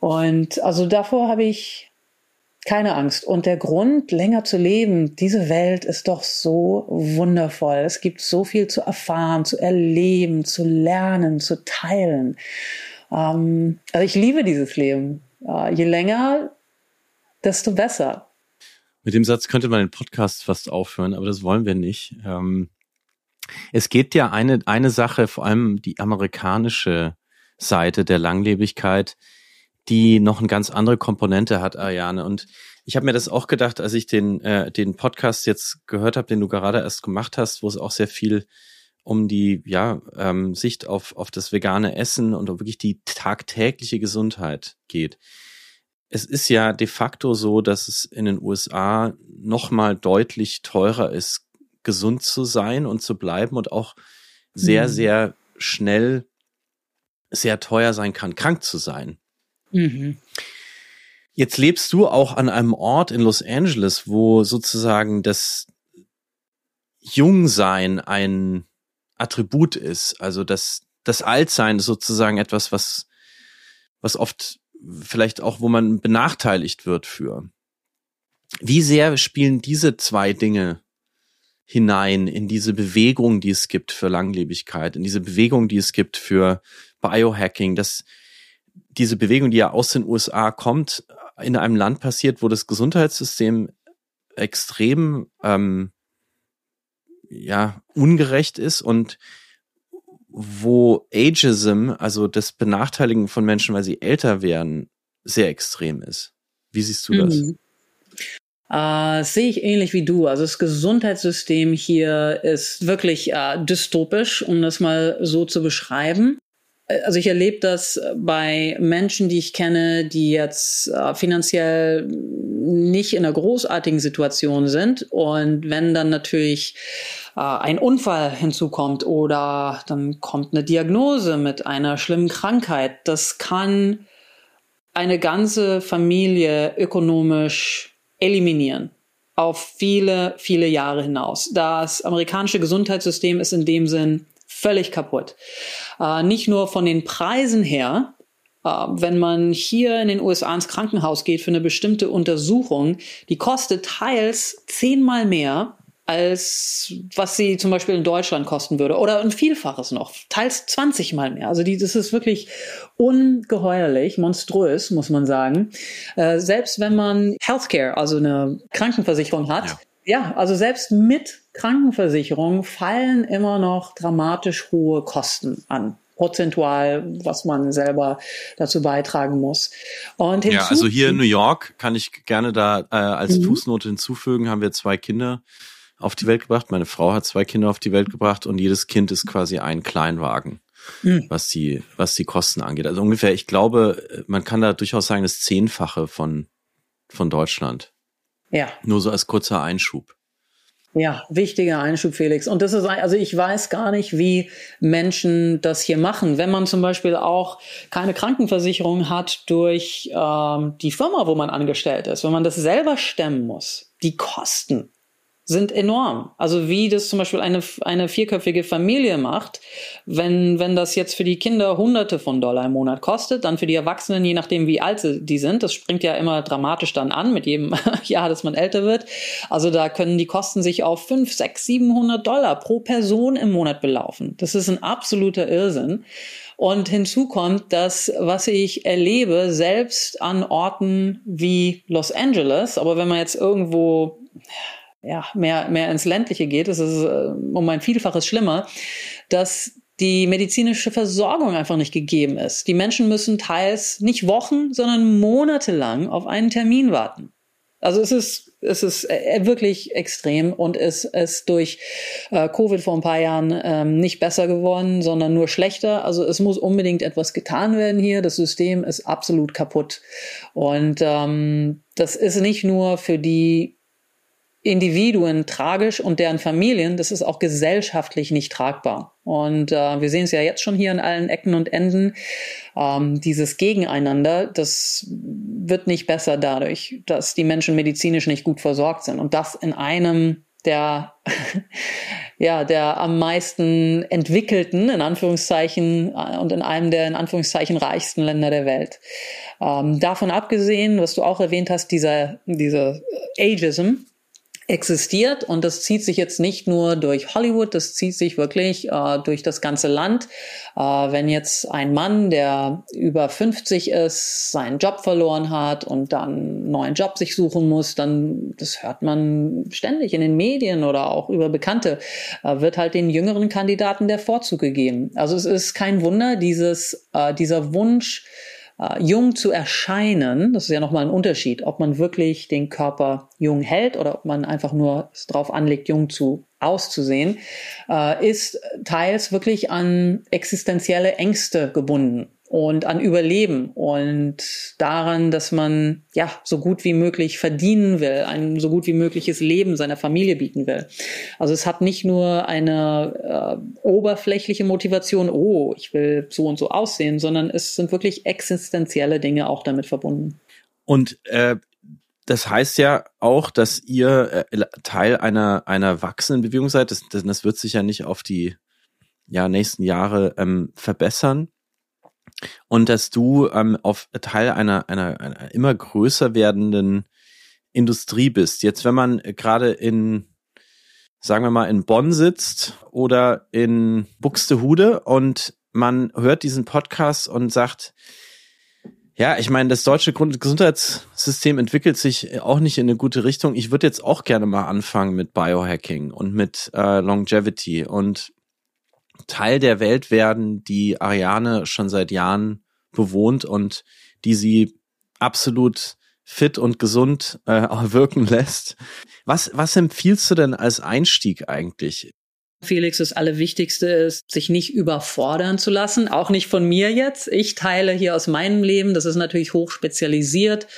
Und also davor habe ich keine Angst. Und der Grund, länger zu leben, diese Welt ist doch so wundervoll. Es gibt so viel zu erfahren, zu erleben, zu lernen, zu teilen. Ähm, also ich liebe dieses Leben. Äh, je länger, desto besser. Mit dem Satz könnte man den Podcast fast aufhören, aber das wollen wir nicht. Ähm, es geht ja eine, eine Sache, vor allem die amerikanische Seite der Langlebigkeit, die noch eine ganz andere Komponente hat, Ariane. Und ich habe mir das auch gedacht, als ich den, äh, den Podcast jetzt gehört habe, den du gerade erst gemacht hast, wo es auch sehr viel um die ja, ähm, Sicht auf, auf das vegane Essen und um wirklich die tagtägliche Gesundheit geht. Es ist ja de facto so, dass es in den USA nochmal deutlich teurer ist, gesund zu sein und zu bleiben und auch sehr, mhm. sehr schnell sehr teuer sein kann, krank zu sein. Mhm. Jetzt lebst du auch an einem Ort in Los Angeles, wo sozusagen das Jungsein ein Attribut ist. Also das, das Altsein ist sozusagen etwas, was, was oft vielleicht auch, wo man benachteiligt wird für. Wie sehr spielen diese zwei Dinge hinein in diese Bewegung, die es gibt für Langlebigkeit, in diese Bewegung, die es gibt für Biohacking, dass diese Bewegung, die ja aus den USA kommt, in einem Land passiert, wo das Gesundheitssystem extrem ähm, ja ungerecht ist und wo Ageism, also das Benachteiligen von Menschen, weil sie älter werden, sehr extrem ist. Wie siehst du das? Mhm. Äh, sehe ich ähnlich wie du. Also das Gesundheitssystem hier ist wirklich äh, dystopisch, um das mal so zu beschreiben. Also ich erlebe das bei Menschen, die ich kenne, die jetzt äh, finanziell nicht in einer großartigen Situation sind. Und wenn dann natürlich äh, ein Unfall hinzukommt oder dann kommt eine Diagnose mit einer schlimmen Krankheit, das kann eine ganze Familie ökonomisch eliminieren auf viele, viele Jahre hinaus. Das amerikanische Gesundheitssystem ist in dem Sinn völlig kaputt. Äh, nicht nur von den Preisen her, äh, wenn man hier in den USA ins Krankenhaus geht für eine bestimmte Untersuchung, die kostet teils zehnmal mehr als was sie zum Beispiel in Deutschland kosten würde oder ein Vielfaches noch, teils 20 mal mehr. Also die, das ist wirklich ungeheuerlich, monströs, muss man sagen. Äh, selbst wenn man Healthcare, also eine Krankenversicherung hat, ja. ja, also selbst mit Krankenversicherung fallen immer noch dramatisch hohe Kosten an prozentual, was man selber dazu beitragen muss. Und ja, also hier in New York kann ich gerne da äh, als mhm. Fußnote hinzufügen, haben wir zwei Kinder auf die Welt gebracht. Meine Frau hat zwei Kinder auf die Welt gebracht und jedes Kind ist quasi ein Kleinwagen, mhm. was die, was die Kosten angeht. Also ungefähr, ich glaube, man kann da durchaus sagen, das Zehnfache von, von Deutschland. Ja. Nur so als kurzer Einschub. Ja, wichtiger Einschub, Felix. Und das ist, also ich weiß gar nicht, wie Menschen das hier machen. Wenn man zum Beispiel auch keine Krankenversicherung hat durch ähm, die Firma, wo man angestellt ist, wenn man das selber stemmen muss, die Kosten sind enorm. Also wie das zum Beispiel eine, eine vierköpfige Familie macht, wenn, wenn das jetzt für die Kinder Hunderte von Dollar im Monat kostet, dann für die Erwachsenen, je nachdem wie alt die sind, das springt ja immer dramatisch dann an mit jedem Jahr, dass man älter wird. Also da können die Kosten sich auf fünf, sechs, 700 Dollar pro Person im Monat belaufen. Das ist ein absoluter Irrsinn. Und hinzu kommt, dass, was ich erlebe, selbst an Orten wie Los Angeles, aber wenn man jetzt irgendwo ja, mehr, mehr ins Ländliche geht, es ist äh, um ein Vielfaches schlimmer, dass die medizinische Versorgung einfach nicht gegeben ist. Die Menschen müssen teils nicht Wochen, sondern monatelang auf einen Termin warten. Also es ist, es ist äh, wirklich extrem und es ist durch äh, Covid vor ein paar Jahren ähm, nicht besser geworden, sondern nur schlechter. Also es muss unbedingt etwas getan werden hier. Das System ist absolut kaputt. Und ähm, das ist nicht nur für die Individuen tragisch und deren Familien, das ist auch gesellschaftlich nicht tragbar. Und äh, wir sehen es ja jetzt schon hier an allen Ecken und Enden. Ähm, dieses Gegeneinander, das wird nicht besser dadurch, dass die Menschen medizinisch nicht gut versorgt sind. Und das in einem der, ja, der am meisten entwickelten, in Anführungszeichen, äh, und in einem der, in Anführungszeichen, reichsten Länder der Welt. Ähm, davon abgesehen, was du auch erwähnt hast, dieser, dieser Ageism, existiert und das zieht sich jetzt nicht nur durch Hollywood, das zieht sich wirklich äh, durch das ganze Land. Äh, wenn jetzt ein Mann, der über 50 ist, seinen Job verloren hat und dann einen neuen Job sich suchen muss, dann, das hört man ständig in den Medien oder auch über Bekannte, äh, wird halt den jüngeren Kandidaten der Vorzug gegeben. Also es ist kein Wunder, dieses, äh, dieser Wunsch, äh, jung zu erscheinen, das ist ja nochmal ein Unterschied, ob man wirklich den Körper jung hält oder ob man einfach nur es drauf anlegt, jung zu auszusehen, äh, ist teils wirklich an existenzielle Ängste gebunden und an Überleben und daran, dass man ja so gut wie möglich verdienen will, ein so gut wie mögliches Leben seiner Familie bieten will. Also es hat nicht nur eine äh, oberflächliche Motivation, oh, ich will so und so aussehen, sondern es sind wirklich existenzielle Dinge auch damit verbunden. Und äh, das heißt ja auch, dass ihr äh, Teil einer einer wachsenden Bewegung seid. Das, das, das wird sich ja nicht auf die ja, nächsten Jahre ähm, verbessern und dass du ähm, auf Teil einer, einer, einer immer größer werdenden Industrie bist. Jetzt, wenn man gerade in, sagen wir mal, in Bonn sitzt oder in Buxtehude und man hört diesen Podcast und sagt, Ja, ich meine, das deutsche Gesundheitssystem entwickelt sich auch nicht in eine gute Richtung. Ich würde jetzt auch gerne mal anfangen mit Biohacking und mit äh, Longevity und Teil der Welt werden, die Ariane schon seit Jahren bewohnt und die sie absolut fit und gesund äh, wirken lässt. Was, was empfiehlst du denn als Einstieg eigentlich? Felix, das Allerwichtigste ist, sich nicht überfordern zu lassen. Auch nicht von mir jetzt. Ich teile hier aus meinem Leben. Das ist natürlich hoch spezialisiert,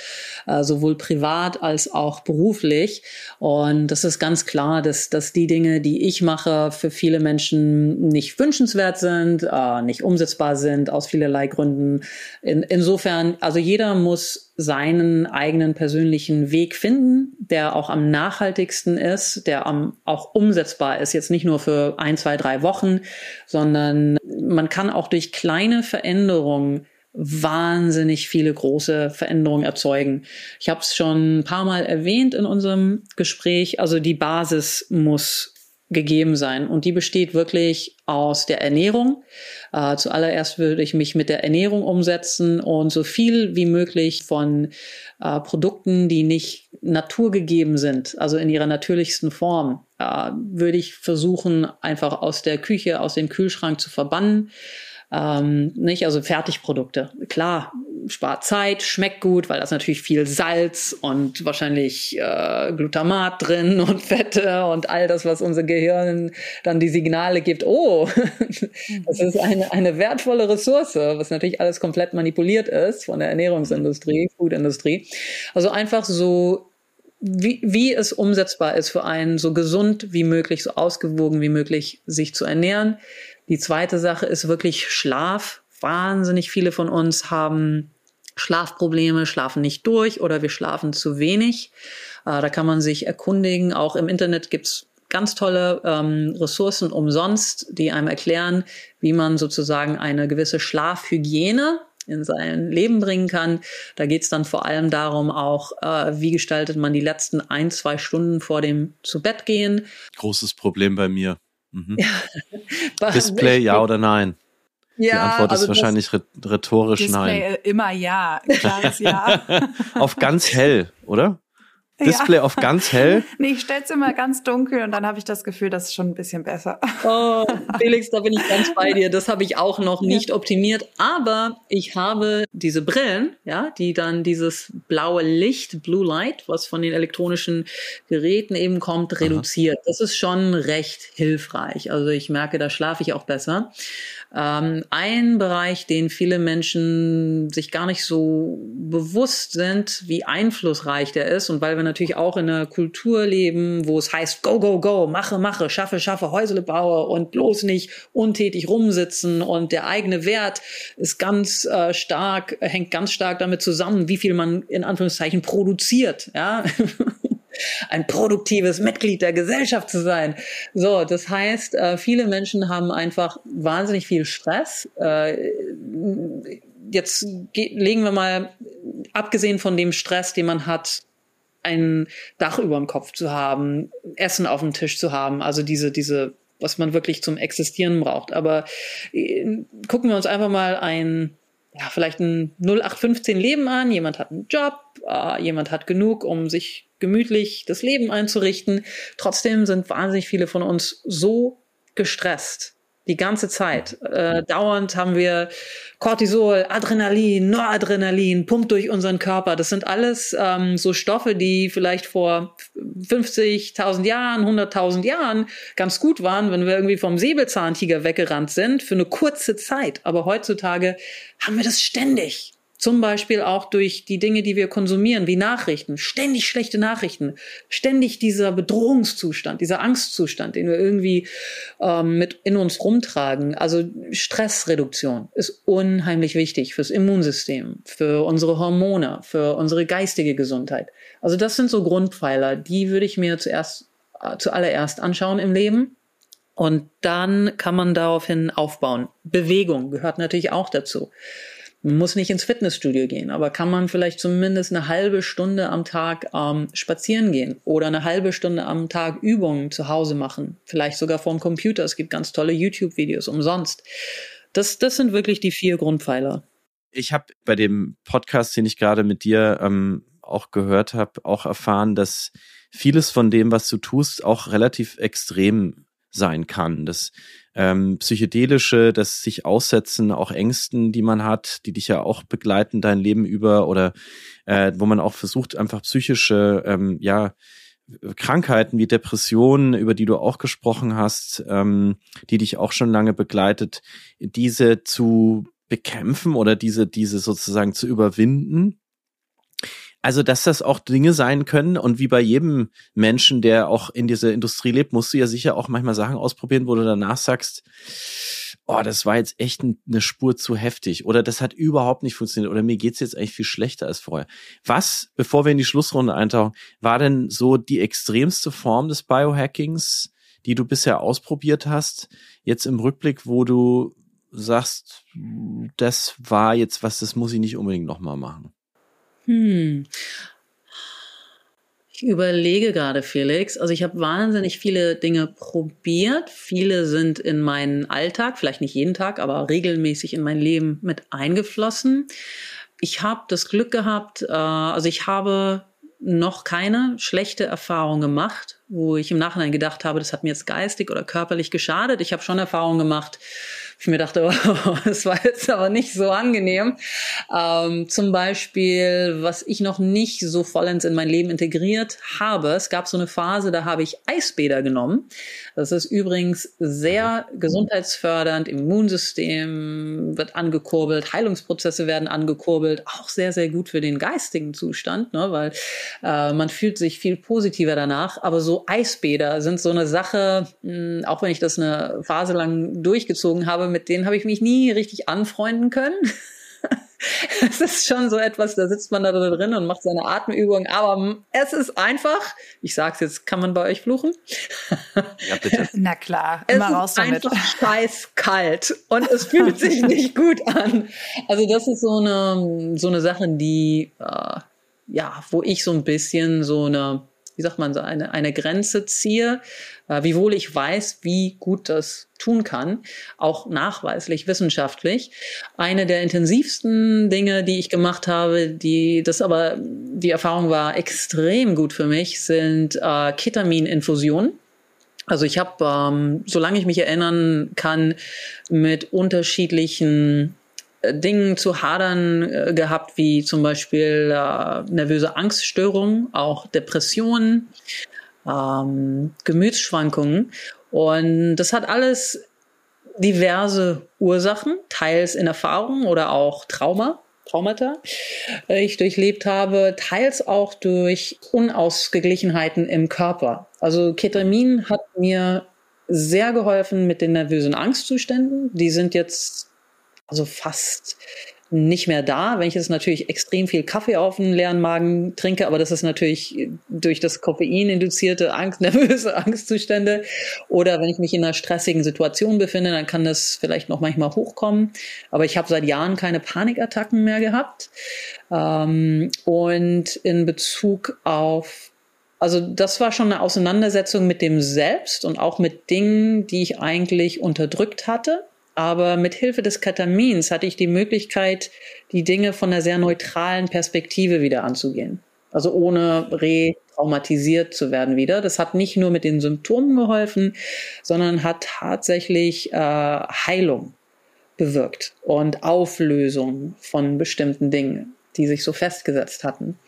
äh, sowohl privat als auch beruflich. Und das ist ganz klar, dass, dass die Dinge, die ich mache, für viele Menschen nicht wünschenswert sind, äh, nicht umsetzbar sind, aus vielerlei Gründen. In, insofern, also jeder muss seinen eigenen persönlichen Weg finden, der auch am nachhaltigsten ist, der am, auch umsetzbar ist, jetzt nicht nur für ein, zwei, drei Wochen, sondern man kann auch durch kleine Veränderungen wahnsinnig viele große Veränderungen erzeugen. Ich habe es schon ein paar Mal erwähnt in unserem Gespräch. Also die Basis muss gegeben sein. Und die besteht wirklich aus der Ernährung. Äh, zuallererst würde ich mich mit der Ernährung umsetzen und so viel wie möglich von äh, Produkten, die nicht naturgegeben sind, also in ihrer natürlichsten Form, äh, würde ich versuchen, einfach aus der Küche, aus dem Kühlschrank zu verbannen. Ähm, nicht, also Fertigprodukte. Klar, spart Zeit, schmeckt gut, weil das natürlich viel Salz und wahrscheinlich äh, Glutamat drin und Fette und all das, was unser Gehirn dann die Signale gibt. Oh, das ist eine, eine wertvolle Ressource, was natürlich alles komplett manipuliert ist von der Ernährungsindustrie, Foodindustrie. Also einfach so wie, wie es umsetzbar ist für einen, so gesund wie möglich, so ausgewogen wie möglich sich zu ernähren. Die zweite Sache ist wirklich Schlaf. Wahnsinnig viele von uns haben Schlafprobleme, schlafen nicht durch oder wir schlafen zu wenig. Äh, da kann man sich erkundigen. Auch im Internet gibt's ganz tolle ähm, Ressourcen umsonst, die einem erklären, wie man sozusagen eine gewisse Schlafhygiene in sein Leben bringen kann. Da geht's dann vor allem darum, auch äh, wie gestaltet man die letzten ein, zwei Stunden vor dem zu Bett gehen. Großes Problem bei mir. Mhm. Display ja oder nein? Ja, die Antwort also ist wahrscheinlich rhetorisch Display nein. Immer ja, klares Ja. Auf ganz hell, oder? Display ja. auf ganz hell? Nee, ich stell's immer ganz dunkel und dann habe ich das Gefühl, das ist schon ein bisschen besser. Oh, Felix, da bin ich ganz bei dir. Das habe ich auch noch nicht ja. optimiert, aber ich habe diese Brillen, ja, die dann dieses blaue Licht, Blue Light, was von den elektronischen Geräten eben kommt, reduziert. Aha. Das ist schon recht hilfreich. Also ich merke, da schlafe ich auch besser. Ähm, ein Bereich, den viele Menschen sich gar nicht so bewusst sind, wie einflussreich der ist. Und weil wir natürlich auch in einer Kultur leben, wo es heißt, go, go, go, mache, mache, schaffe, schaffe, Häusle baue und bloß nicht untätig rumsitzen. Und der eigene Wert ist ganz äh, stark, hängt ganz stark damit zusammen, wie viel man in Anführungszeichen produziert. Ja. ein produktives Mitglied der Gesellschaft zu sein. So, das heißt, äh, viele Menschen haben einfach wahnsinnig viel Stress. Äh, jetzt legen wir mal, abgesehen von dem Stress, den man hat, ein Dach über dem Kopf zu haben, Essen auf dem Tisch zu haben, also diese, diese, was man wirklich zum Existieren braucht. Aber äh, gucken wir uns einfach mal ein ja, vielleicht ein 0815 Leben an, jemand hat einen Job, jemand hat genug, um sich gemütlich das Leben einzurichten. Trotzdem sind wahnsinnig viele von uns so gestresst. Die ganze Zeit. Äh, dauernd haben wir Cortisol, Adrenalin, Noradrenalin, pumpt durch unseren Körper. Das sind alles ähm, so Stoffe, die vielleicht vor 50.000 Jahren, 100.000 Jahren ganz gut waren, wenn wir irgendwie vom Säbelzahntiger weggerannt sind für eine kurze Zeit. Aber heutzutage haben wir das ständig. Zum Beispiel auch durch die Dinge, die wir konsumieren, wie Nachrichten. Ständig schlechte Nachrichten. Ständig dieser Bedrohungszustand, dieser Angstzustand, den wir irgendwie ähm, mit in uns rumtragen. Also Stressreduktion ist unheimlich wichtig fürs Immunsystem, für unsere Hormone, für unsere geistige Gesundheit. Also das sind so Grundpfeiler, die würde ich mir zuerst, äh, zuallererst anschauen im Leben. Und dann kann man daraufhin aufbauen. Bewegung gehört natürlich auch dazu. Man muss nicht ins Fitnessstudio gehen, aber kann man vielleicht zumindest eine halbe Stunde am Tag ähm, spazieren gehen oder eine halbe Stunde am Tag Übungen zu Hause machen. Vielleicht sogar vorm Computer. Es gibt ganz tolle YouTube-Videos umsonst. Das, das sind wirklich die vier Grundpfeiler. Ich habe bei dem Podcast, den ich gerade mit dir ähm, auch gehört habe, auch erfahren, dass vieles von dem, was du tust, auch relativ extrem sein kann. Das ähm, psychedelische, das sich aussetzen, auch Ängsten, die man hat, die dich ja auch begleiten dein Leben über oder äh, wo man auch versucht, einfach psychische, ähm, ja, Krankheiten wie Depressionen, über die du auch gesprochen hast, ähm, die dich auch schon lange begleitet, diese zu bekämpfen oder diese, diese sozusagen zu überwinden. Also, dass das auch Dinge sein können und wie bei jedem Menschen, der auch in dieser Industrie lebt, musst du ja sicher auch manchmal Sachen ausprobieren, wo du danach sagst, oh, das war jetzt echt eine Spur zu heftig oder das hat überhaupt nicht funktioniert oder mir geht's jetzt eigentlich viel schlechter als vorher. Was, bevor wir in die Schlussrunde eintauchen, war denn so die extremste Form des Biohackings, die du bisher ausprobiert hast, jetzt im Rückblick, wo du sagst, das war jetzt was, das muss ich nicht unbedingt nochmal machen? Hm. Ich überlege gerade, Felix. Also ich habe wahnsinnig viele Dinge probiert. Viele sind in meinen Alltag, vielleicht nicht jeden Tag, aber regelmäßig in mein Leben mit eingeflossen. Ich habe das Glück gehabt, äh, also ich habe noch keine schlechte Erfahrung gemacht, wo ich im Nachhinein gedacht habe, das hat mir jetzt geistig oder körperlich geschadet. Ich habe schon Erfahrungen gemacht, ich mir dachte, oh, war jetzt aber nicht so angenehm. Ähm, zum Beispiel, was ich noch nicht so vollends in mein Leben integriert habe, es gab so eine Phase, da habe ich Eisbäder genommen. Das ist übrigens sehr gesundheitsfördernd, Immunsystem wird angekurbelt, Heilungsprozesse werden angekurbelt, auch sehr, sehr gut für den geistigen Zustand, ne, weil äh, man fühlt sich viel positiver danach. Aber so Eisbäder sind so eine Sache, mh, hm, auch wenn ich das eine Phase lang durchgezogen habe, mit denen habe ich mich nie richtig anfreunden können. Es ist schon so etwas, da sitzt man da drin und macht seine Atemübung, aber es ist einfach, ich sag's jetzt, kann man bei euch fluchen? Ja, bitte. Na klar, immer es raus ist damit. einfach scheiß kalt und es fühlt sich nicht gut an. Also das ist so eine, so eine Sache, die, äh, ja, wo ich so ein bisschen so eine, wie sagt man, so eine, eine Grenze ziehe, äh, wiewohl ich weiß, wie gut das tun kann, auch nachweislich wissenschaftlich. Eine der intensivsten Dinge, die ich gemacht habe, die das aber die Erfahrung war extrem gut für mich, sind äh, Ketamininfusionen. Also ich habe, ähm, solange ich mich erinnern kann, mit unterschiedlichen äh, Dingen zu hadern äh, gehabt, wie zum Beispiel äh, nervöse Angststörungen, auch Depressionen, ähm, Gemütsschwankungen. Und das hat alles diverse Ursachen, teils in Erfahrung oder auch Trauma. Traumata äh, ich durchlebt habe, teils auch durch Unausgeglichenheiten im Körper. Also Ketamin hat mir sehr geholfen mit den nervösen Angstzuständen. Die sind jetzt also fast nicht mehr da. Wenn ich jetzt natürlich extrem viel Kaffee auf einen leeren Magen trinke, aber das ist natürlich durch das Koffein induzierte Angst, nervöse Angstzustände. Oder wenn ich mich in einer stressigen Situation befinde, dann kann das vielleicht noch manchmal hochkommen. Aber ich habe seit Jahren keine Panikattacken mehr gehabt. Ähm, und in Bezug auf also das war schon eine Auseinandersetzung mit dem Selbst und auch mit Dingen, die ich eigentlich unterdrückt hatte. Aber mit Hilfe des Ketamins hatte ich die Möglichkeit, die Dinge von einer sehr neutralen Perspektive wieder anzugehen. Also ohne retraumatisiert zu werden wieder. Das hat nicht nur mit den Symptomen geholfen, sondern hat tatsächlich äh, Heilung bewirkt und Auflösung von bestimmten Dingen, die sich so festgesetzt hatten.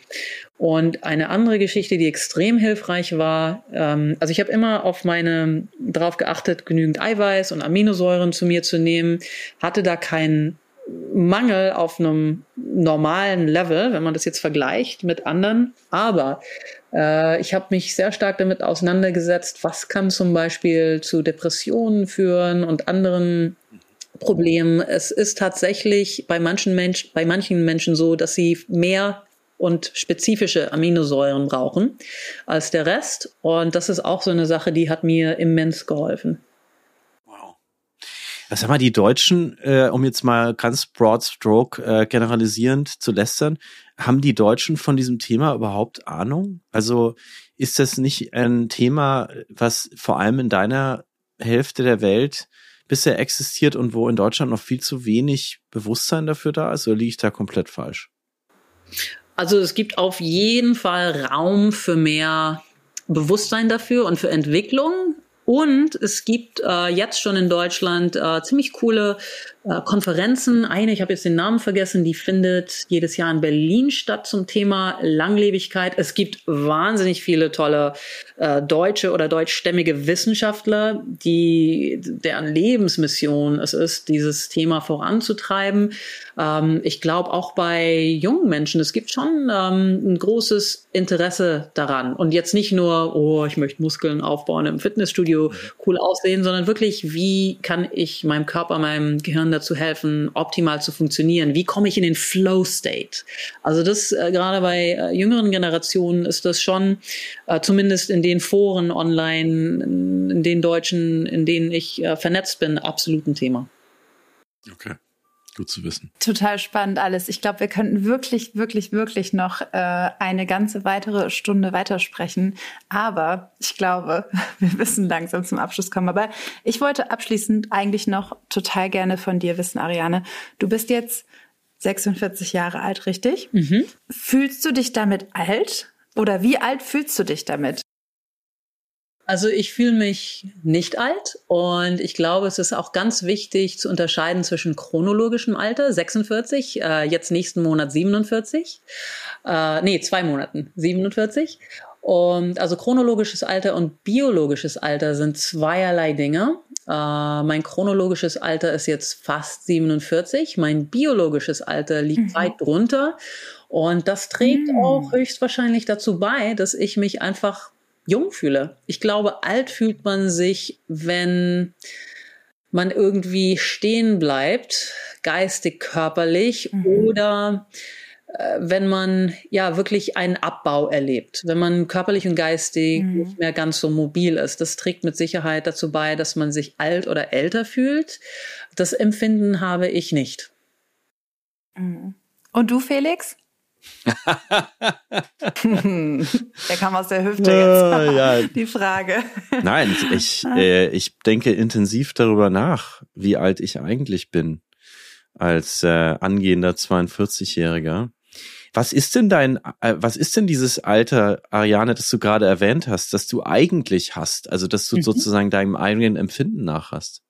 Und eine andere Geschichte, die extrem hilfreich war, ähm, also ich habe immer auf meine darauf geachtet, genügend Eiweiß und Aminosäuren zu mir zu nehmen, hatte da keinen Mangel auf einem normalen Level, wenn man das jetzt vergleicht mit anderen. Aber äh, ich habe mich sehr stark damit auseinandergesetzt, was kann zum Beispiel zu Depressionen führen und anderen Problemen. Es ist tatsächlich bei manchen Menschen, bei manchen Menschen so, dass sie mehr und spezifische Aminosäuren brauchen als der Rest. Und das ist auch so eine Sache, die hat mir immens geholfen. Wow. Was haben wir die Deutschen, äh, um jetzt mal ganz broad stroke äh, generalisierend zu lästern, haben die Deutschen von diesem Thema überhaupt Ahnung? Also ist das nicht ein Thema, was vor allem in deiner Hälfte der Welt bisher existiert und wo in Deutschland noch viel zu wenig Bewusstsein dafür da ist? Oder liege ich da komplett falsch? Also es gibt auf jeden Fall Raum für mehr Bewusstsein dafür und für Entwicklung. Und es gibt äh, jetzt schon in Deutschland äh, ziemlich coole äh, Konferenzen. Eine, ich habe jetzt den Namen vergessen, die findet jedes Jahr in Berlin statt zum Thema Langlebigkeit. Es gibt wahnsinnig viele tolle äh, deutsche oder deutschstämmige Wissenschaftler, die deren Lebensmission es ist, dieses Thema voranzutreiben. Ähm, ich glaube auch bei jungen Menschen, es gibt schon ähm, ein großes Interesse daran. Und jetzt nicht nur, oh, ich möchte Muskeln aufbauen im Fitnessstudio, cool aussehen, sondern wirklich, wie kann ich meinem Körper, meinem Gehirn dazu helfen, optimal zu funktionieren? Wie komme ich in den Flow State? Also das äh, gerade bei äh, jüngeren Generationen ist das schon äh, zumindest in den Foren online, in den Deutschen, in denen ich äh, vernetzt bin, absolut ein Thema. Okay. Gut zu wissen. Total spannend alles. Ich glaube, wir könnten wirklich, wirklich, wirklich noch äh, eine ganze weitere Stunde weitersprechen. Aber ich glaube, wir müssen langsam zum Abschluss kommen. Aber ich wollte abschließend eigentlich noch total gerne von dir wissen, Ariane. Du bist jetzt 46 Jahre alt, richtig? Mhm. Fühlst du dich damit alt? Oder wie alt fühlst du dich damit? Also ich fühle mich nicht alt und ich glaube, es ist auch ganz wichtig zu unterscheiden zwischen chronologischem Alter, 46, äh, jetzt nächsten Monat 47, äh, nee, zwei Monaten 47. Und also chronologisches Alter und biologisches Alter sind zweierlei Dinge. Äh, mein chronologisches Alter ist jetzt fast 47, mein biologisches Alter liegt mhm. weit drunter. Und das trägt mhm. auch höchstwahrscheinlich dazu bei, dass ich mich einfach jung fühle. Ich glaube, alt fühlt man sich, wenn man irgendwie stehen bleibt, geistig, körperlich mhm. oder äh, wenn man ja wirklich einen Abbau erlebt, wenn man körperlich und geistig mhm. nicht mehr ganz so mobil ist. Das trägt mit Sicherheit dazu bei, dass man sich alt oder älter fühlt. Das Empfinden habe ich nicht. Mhm. Und du, Felix? Der kam aus der Hüfte jetzt. ja. Die Frage. Nein, ich, äh, ich denke intensiv darüber nach, wie alt ich eigentlich bin als äh, angehender 42-Jähriger. Was ist denn dein, äh, was ist denn dieses Alter, Ariane, das du gerade erwähnt hast, das du eigentlich hast? Also, dass du mhm. sozusagen deinem eigenen Empfinden nach hast?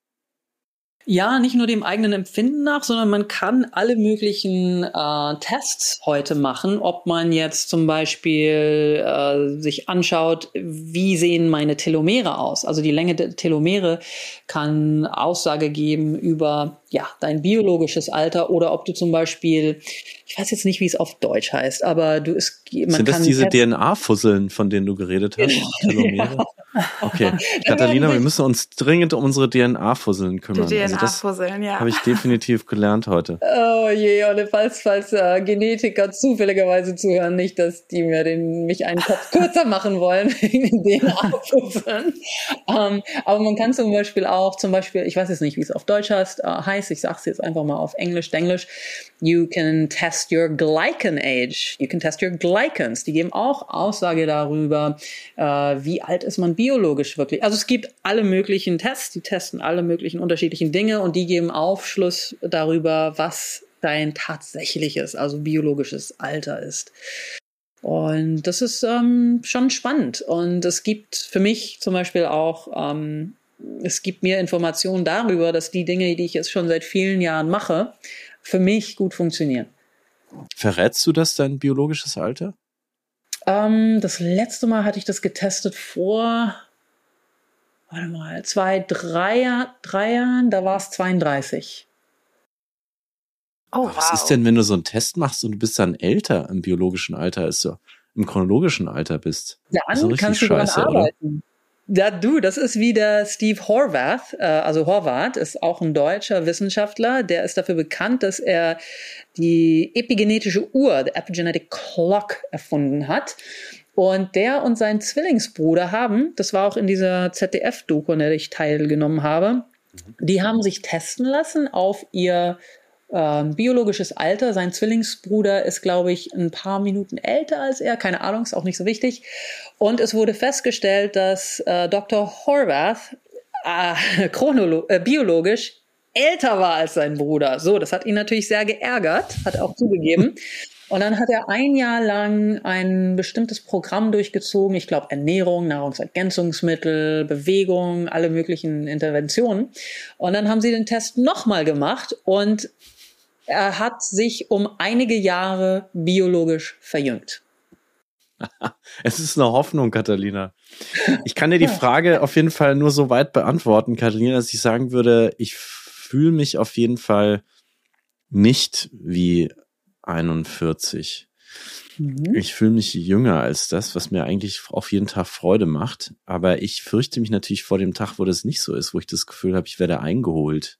Ja, nicht nur dem eigenen Empfinden nach, sondern man kann alle möglichen äh, Tests heute machen, ob man jetzt zum Beispiel äh, sich anschaut, wie sehen meine Telomere aus. Also die Länge der Telomere kann Aussage geben über ja dein biologisches Alter oder ob du zum Beispiel ich weiß jetzt nicht, wie es auf Deutsch heißt, aber du es man Sind das diese DNA-Fusseln, von denen du geredet hast? Telomere? Okay, Katharina, wir müssen uns dringend um unsere DNA-Fusseln kümmern. Die DNA-Fusseln, also ja. Habe ich definitiv gelernt heute. Oh je, und falls, falls äh, Genetiker zufälligerweise zuhören, nicht, dass die mir den, mich einen Kopf kürzer machen wollen wegen den DNA-Fusseln. um, ähm, aber man kann zum Beispiel auch, zum Beispiel, ich weiß jetzt nicht, wie es auf Deutsch heißt, uh, heißt ich sage es jetzt einfach mal auf Englisch, Englisch, you can test your glycan age, you can test your glycans. Die geben auch Aussage darüber, äh, wie alt ist man biologisch wirklich. Also es gibt alle möglichen Tests, die testen alle möglichen unterschiedlichen Dinge und die geben Aufschluss darüber, was dein tatsächliches, also biologisches Alter ist. Und das ist ähm, schon spannend. Und es gibt für mich zum Beispiel auch, ähm, es gibt mir Informationen darüber, dass die Dinge, die ich jetzt schon seit vielen Jahren mache, für mich gut funktionieren. Verrätst du das dein biologisches Alter? Ähm, das letzte Mal hatte ich das getestet vor, warte mal, zwei, drei, drei Jahren, da war es 32. Oh, was wow. ist denn, wenn du so einen Test machst und du bist dann älter im biologischen Alter, als du im chronologischen Alter bist? Ja, dann kannst du scheiße, daran arbeiten. Oder? Ja, du, das ist wie der Steve Horvath, äh, also Horvath ist auch ein deutscher Wissenschaftler, der ist dafür bekannt, dass er die epigenetische Uhr, the epigenetic clock, erfunden hat. Und der und sein Zwillingsbruder haben, das war auch in dieser ZDF-Doku, an der ich teilgenommen habe, die haben sich testen lassen auf ihr ähm, biologisches Alter. Sein Zwillingsbruder ist, glaube ich, ein paar Minuten älter als er. Keine Ahnung, ist auch nicht so wichtig. Und es wurde festgestellt, dass äh, Dr. Horvath äh, chronolo äh, biologisch älter war als sein Bruder. So, das hat ihn natürlich sehr geärgert, hat er auch zugegeben. Und dann hat er ein Jahr lang ein bestimmtes Programm durchgezogen. Ich glaube Ernährung, Nahrungsergänzungsmittel, Bewegung, alle möglichen Interventionen. Und dann haben sie den Test nochmal gemacht und er hat sich um einige Jahre biologisch verjüngt. Es ist eine Hoffnung, Catalina. Ich kann dir die Frage auf jeden Fall nur so weit beantworten, Catalina, dass ich sagen würde, ich fühle mich auf jeden Fall nicht wie 41. Mhm. Ich fühle mich jünger als das, was mir eigentlich auf jeden Tag Freude macht. Aber ich fürchte mich natürlich vor dem Tag, wo das nicht so ist, wo ich das Gefühl habe, ich werde eingeholt.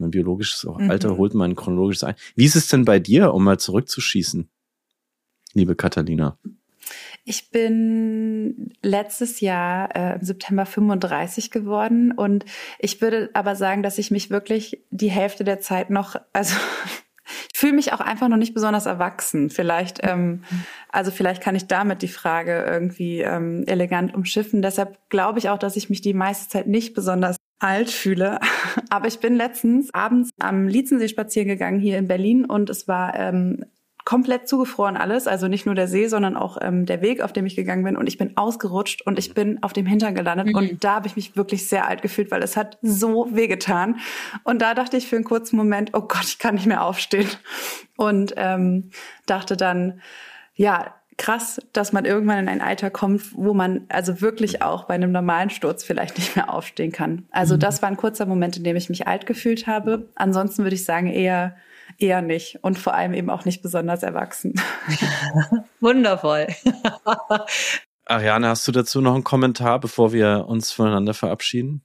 Mein biologisches mhm. Alter holt mein chronologisches ein. Wie ist es denn bei dir, um mal zurückzuschießen, liebe Catalina? Ich bin letztes Jahr äh, im September 35 geworden und ich würde aber sagen, dass ich mich wirklich die Hälfte der Zeit noch, also ich fühle mich auch einfach noch nicht besonders erwachsen. Vielleicht, ähm, also vielleicht kann ich damit die Frage irgendwie ähm, elegant umschiffen. Deshalb glaube ich auch, dass ich mich die meiste Zeit nicht besonders alt fühle. Aber ich bin letztens abends am Lietzensee spazieren gegangen hier in Berlin und es war ähm, komplett zugefroren alles, also nicht nur der See, sondern auch ähm, der Weg, auf dem ich gegangen bin. Und ich bin ausgerutscht und ich bin auf dem Hintern gelandet. Mhm. Und da habe ich mich wirklich sehr alt gefühlt, weil es hat so wehgetan. Und da dachte ich für einen kurzen Moment, oh Gott, ich kann nicht mehr aufstehen. Und ähm, dachte dann, ja, krass, dass man irgendwann in ein Alter kommt, wo man also wirklich auch bei einem normalen Sturz vielleicht nicht mehr aufstehen kann. Also mhm. das war ein kurzer Moment, in dem ich mich alt gefühlt habe. Ansonsten würde ich sagen eher eher nicht und vor allem eben auch nicht besonders erwachsen. Wundervoll. Ariane, hast du dazu noch einen Kommentar, bevor wir uns voneinander verabschieden?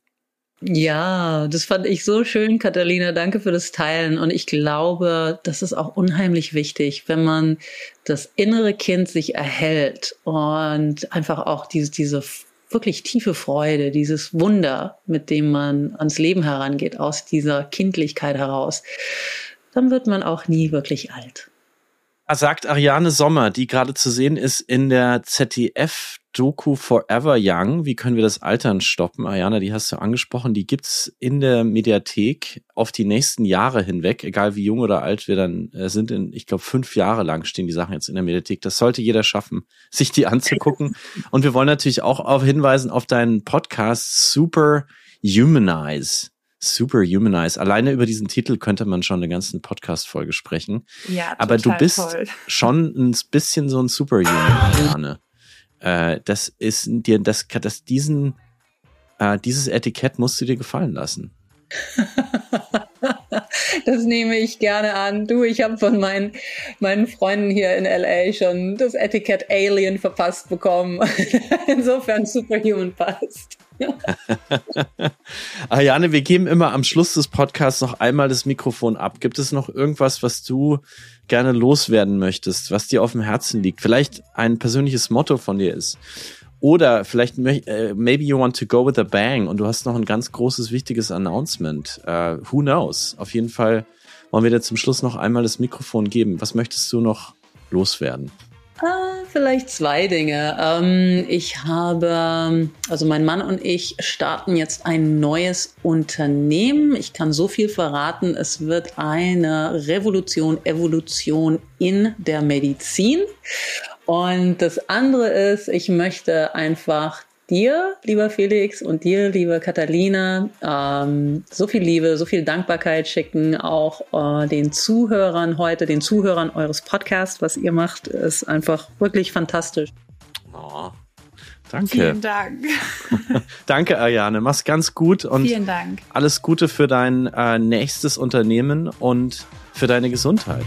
Ja, das fand ich so schön, Katharina. Danke für das Teilen. Und ich glaube, das ist auch unheimlich wichtig, wenn man das innere Kind sich erhält und einfach auch diese, diese wirklich tiefe Freude, dieses Wunder, mit dem man ans Leben herangeht, aus dieser Kindlichkeit heraus dann wird man auch nie wirklich alt. Sagt Ariane Sommer, die gerade zu sehen ist in der ZDF-Doku Forever Young. Wie können wir das Altern stoppen? Ariane, die hast du angesprochen. Die gibt's in der Mediathek auf die nächsten Jahre hinweg, egal wie jung oder alt wir dann äh, sind. In, ich glaube, fünf Jahre lang stehen die Sachen jetzt in der Mediathek. Das sollte jeder schaffen, sich die anzugucken. Und wir wollen natürlich auch auf hinweisen auf deinen Podcast Super Humanize. Superhumanize. Alleine über diesen Titel könnte man schon eine ganze Podcast-Folge sprechen. Ja, Aber du bist toll. schon ein bisschen so ein Superhuman, äh, Das ist dir, das, das diesen, äh, dieses Etikett musst du dir gefallen lassen. das nehme ich gerne an. Du, ich habe von meinen, meinen Freunden hier in LA schon das Etikett Alien verpasst bekommen. Insofern Superhuman passt. Ariane, wir geben immer am Schluss des Podcasts noch einmal das Mikrofon ab. Gibt es noch irgendwas, was du gerne loswerden möchtest, was dir auf dem Herzen liegt? Vielleicht ein persönliches Motto von dir ist. Oder vielleicht, uh, maybe you want to go with a bang und du hast noch ein ganz großes, wichtiges Announcement. Uh, who knows? Auf jeden Fall wollen wir dir zum Schluss noch einmal das Mikrofon geben. Was möchtest du noch loswerden? Ah, vielleicht zwei Dinge. Ähm, ich habe, also mein Mann und ich starten jetzt ein neues Unternehmen. Ich kann so viel verraten. Es wird eine Revolution, Evolution in der Medizin. Und das andere ist, ich möchte einfach dir, lieber Felix, und dir, liebe Catalina, ähm, so viel Liebe, so viel Dankbarkeit schicken, auch äh, den Zuhörern heute, den Zuhörern eures Podcasts, was ihr macht, ist einfach wirklich fantastisch. Oh, danke. Vielen Dank. danke, Ariane. Mach's ganz gut und Vielen Dank. alles Gute für dein äh, nächstes Unternehmen und für deine Gesundheit.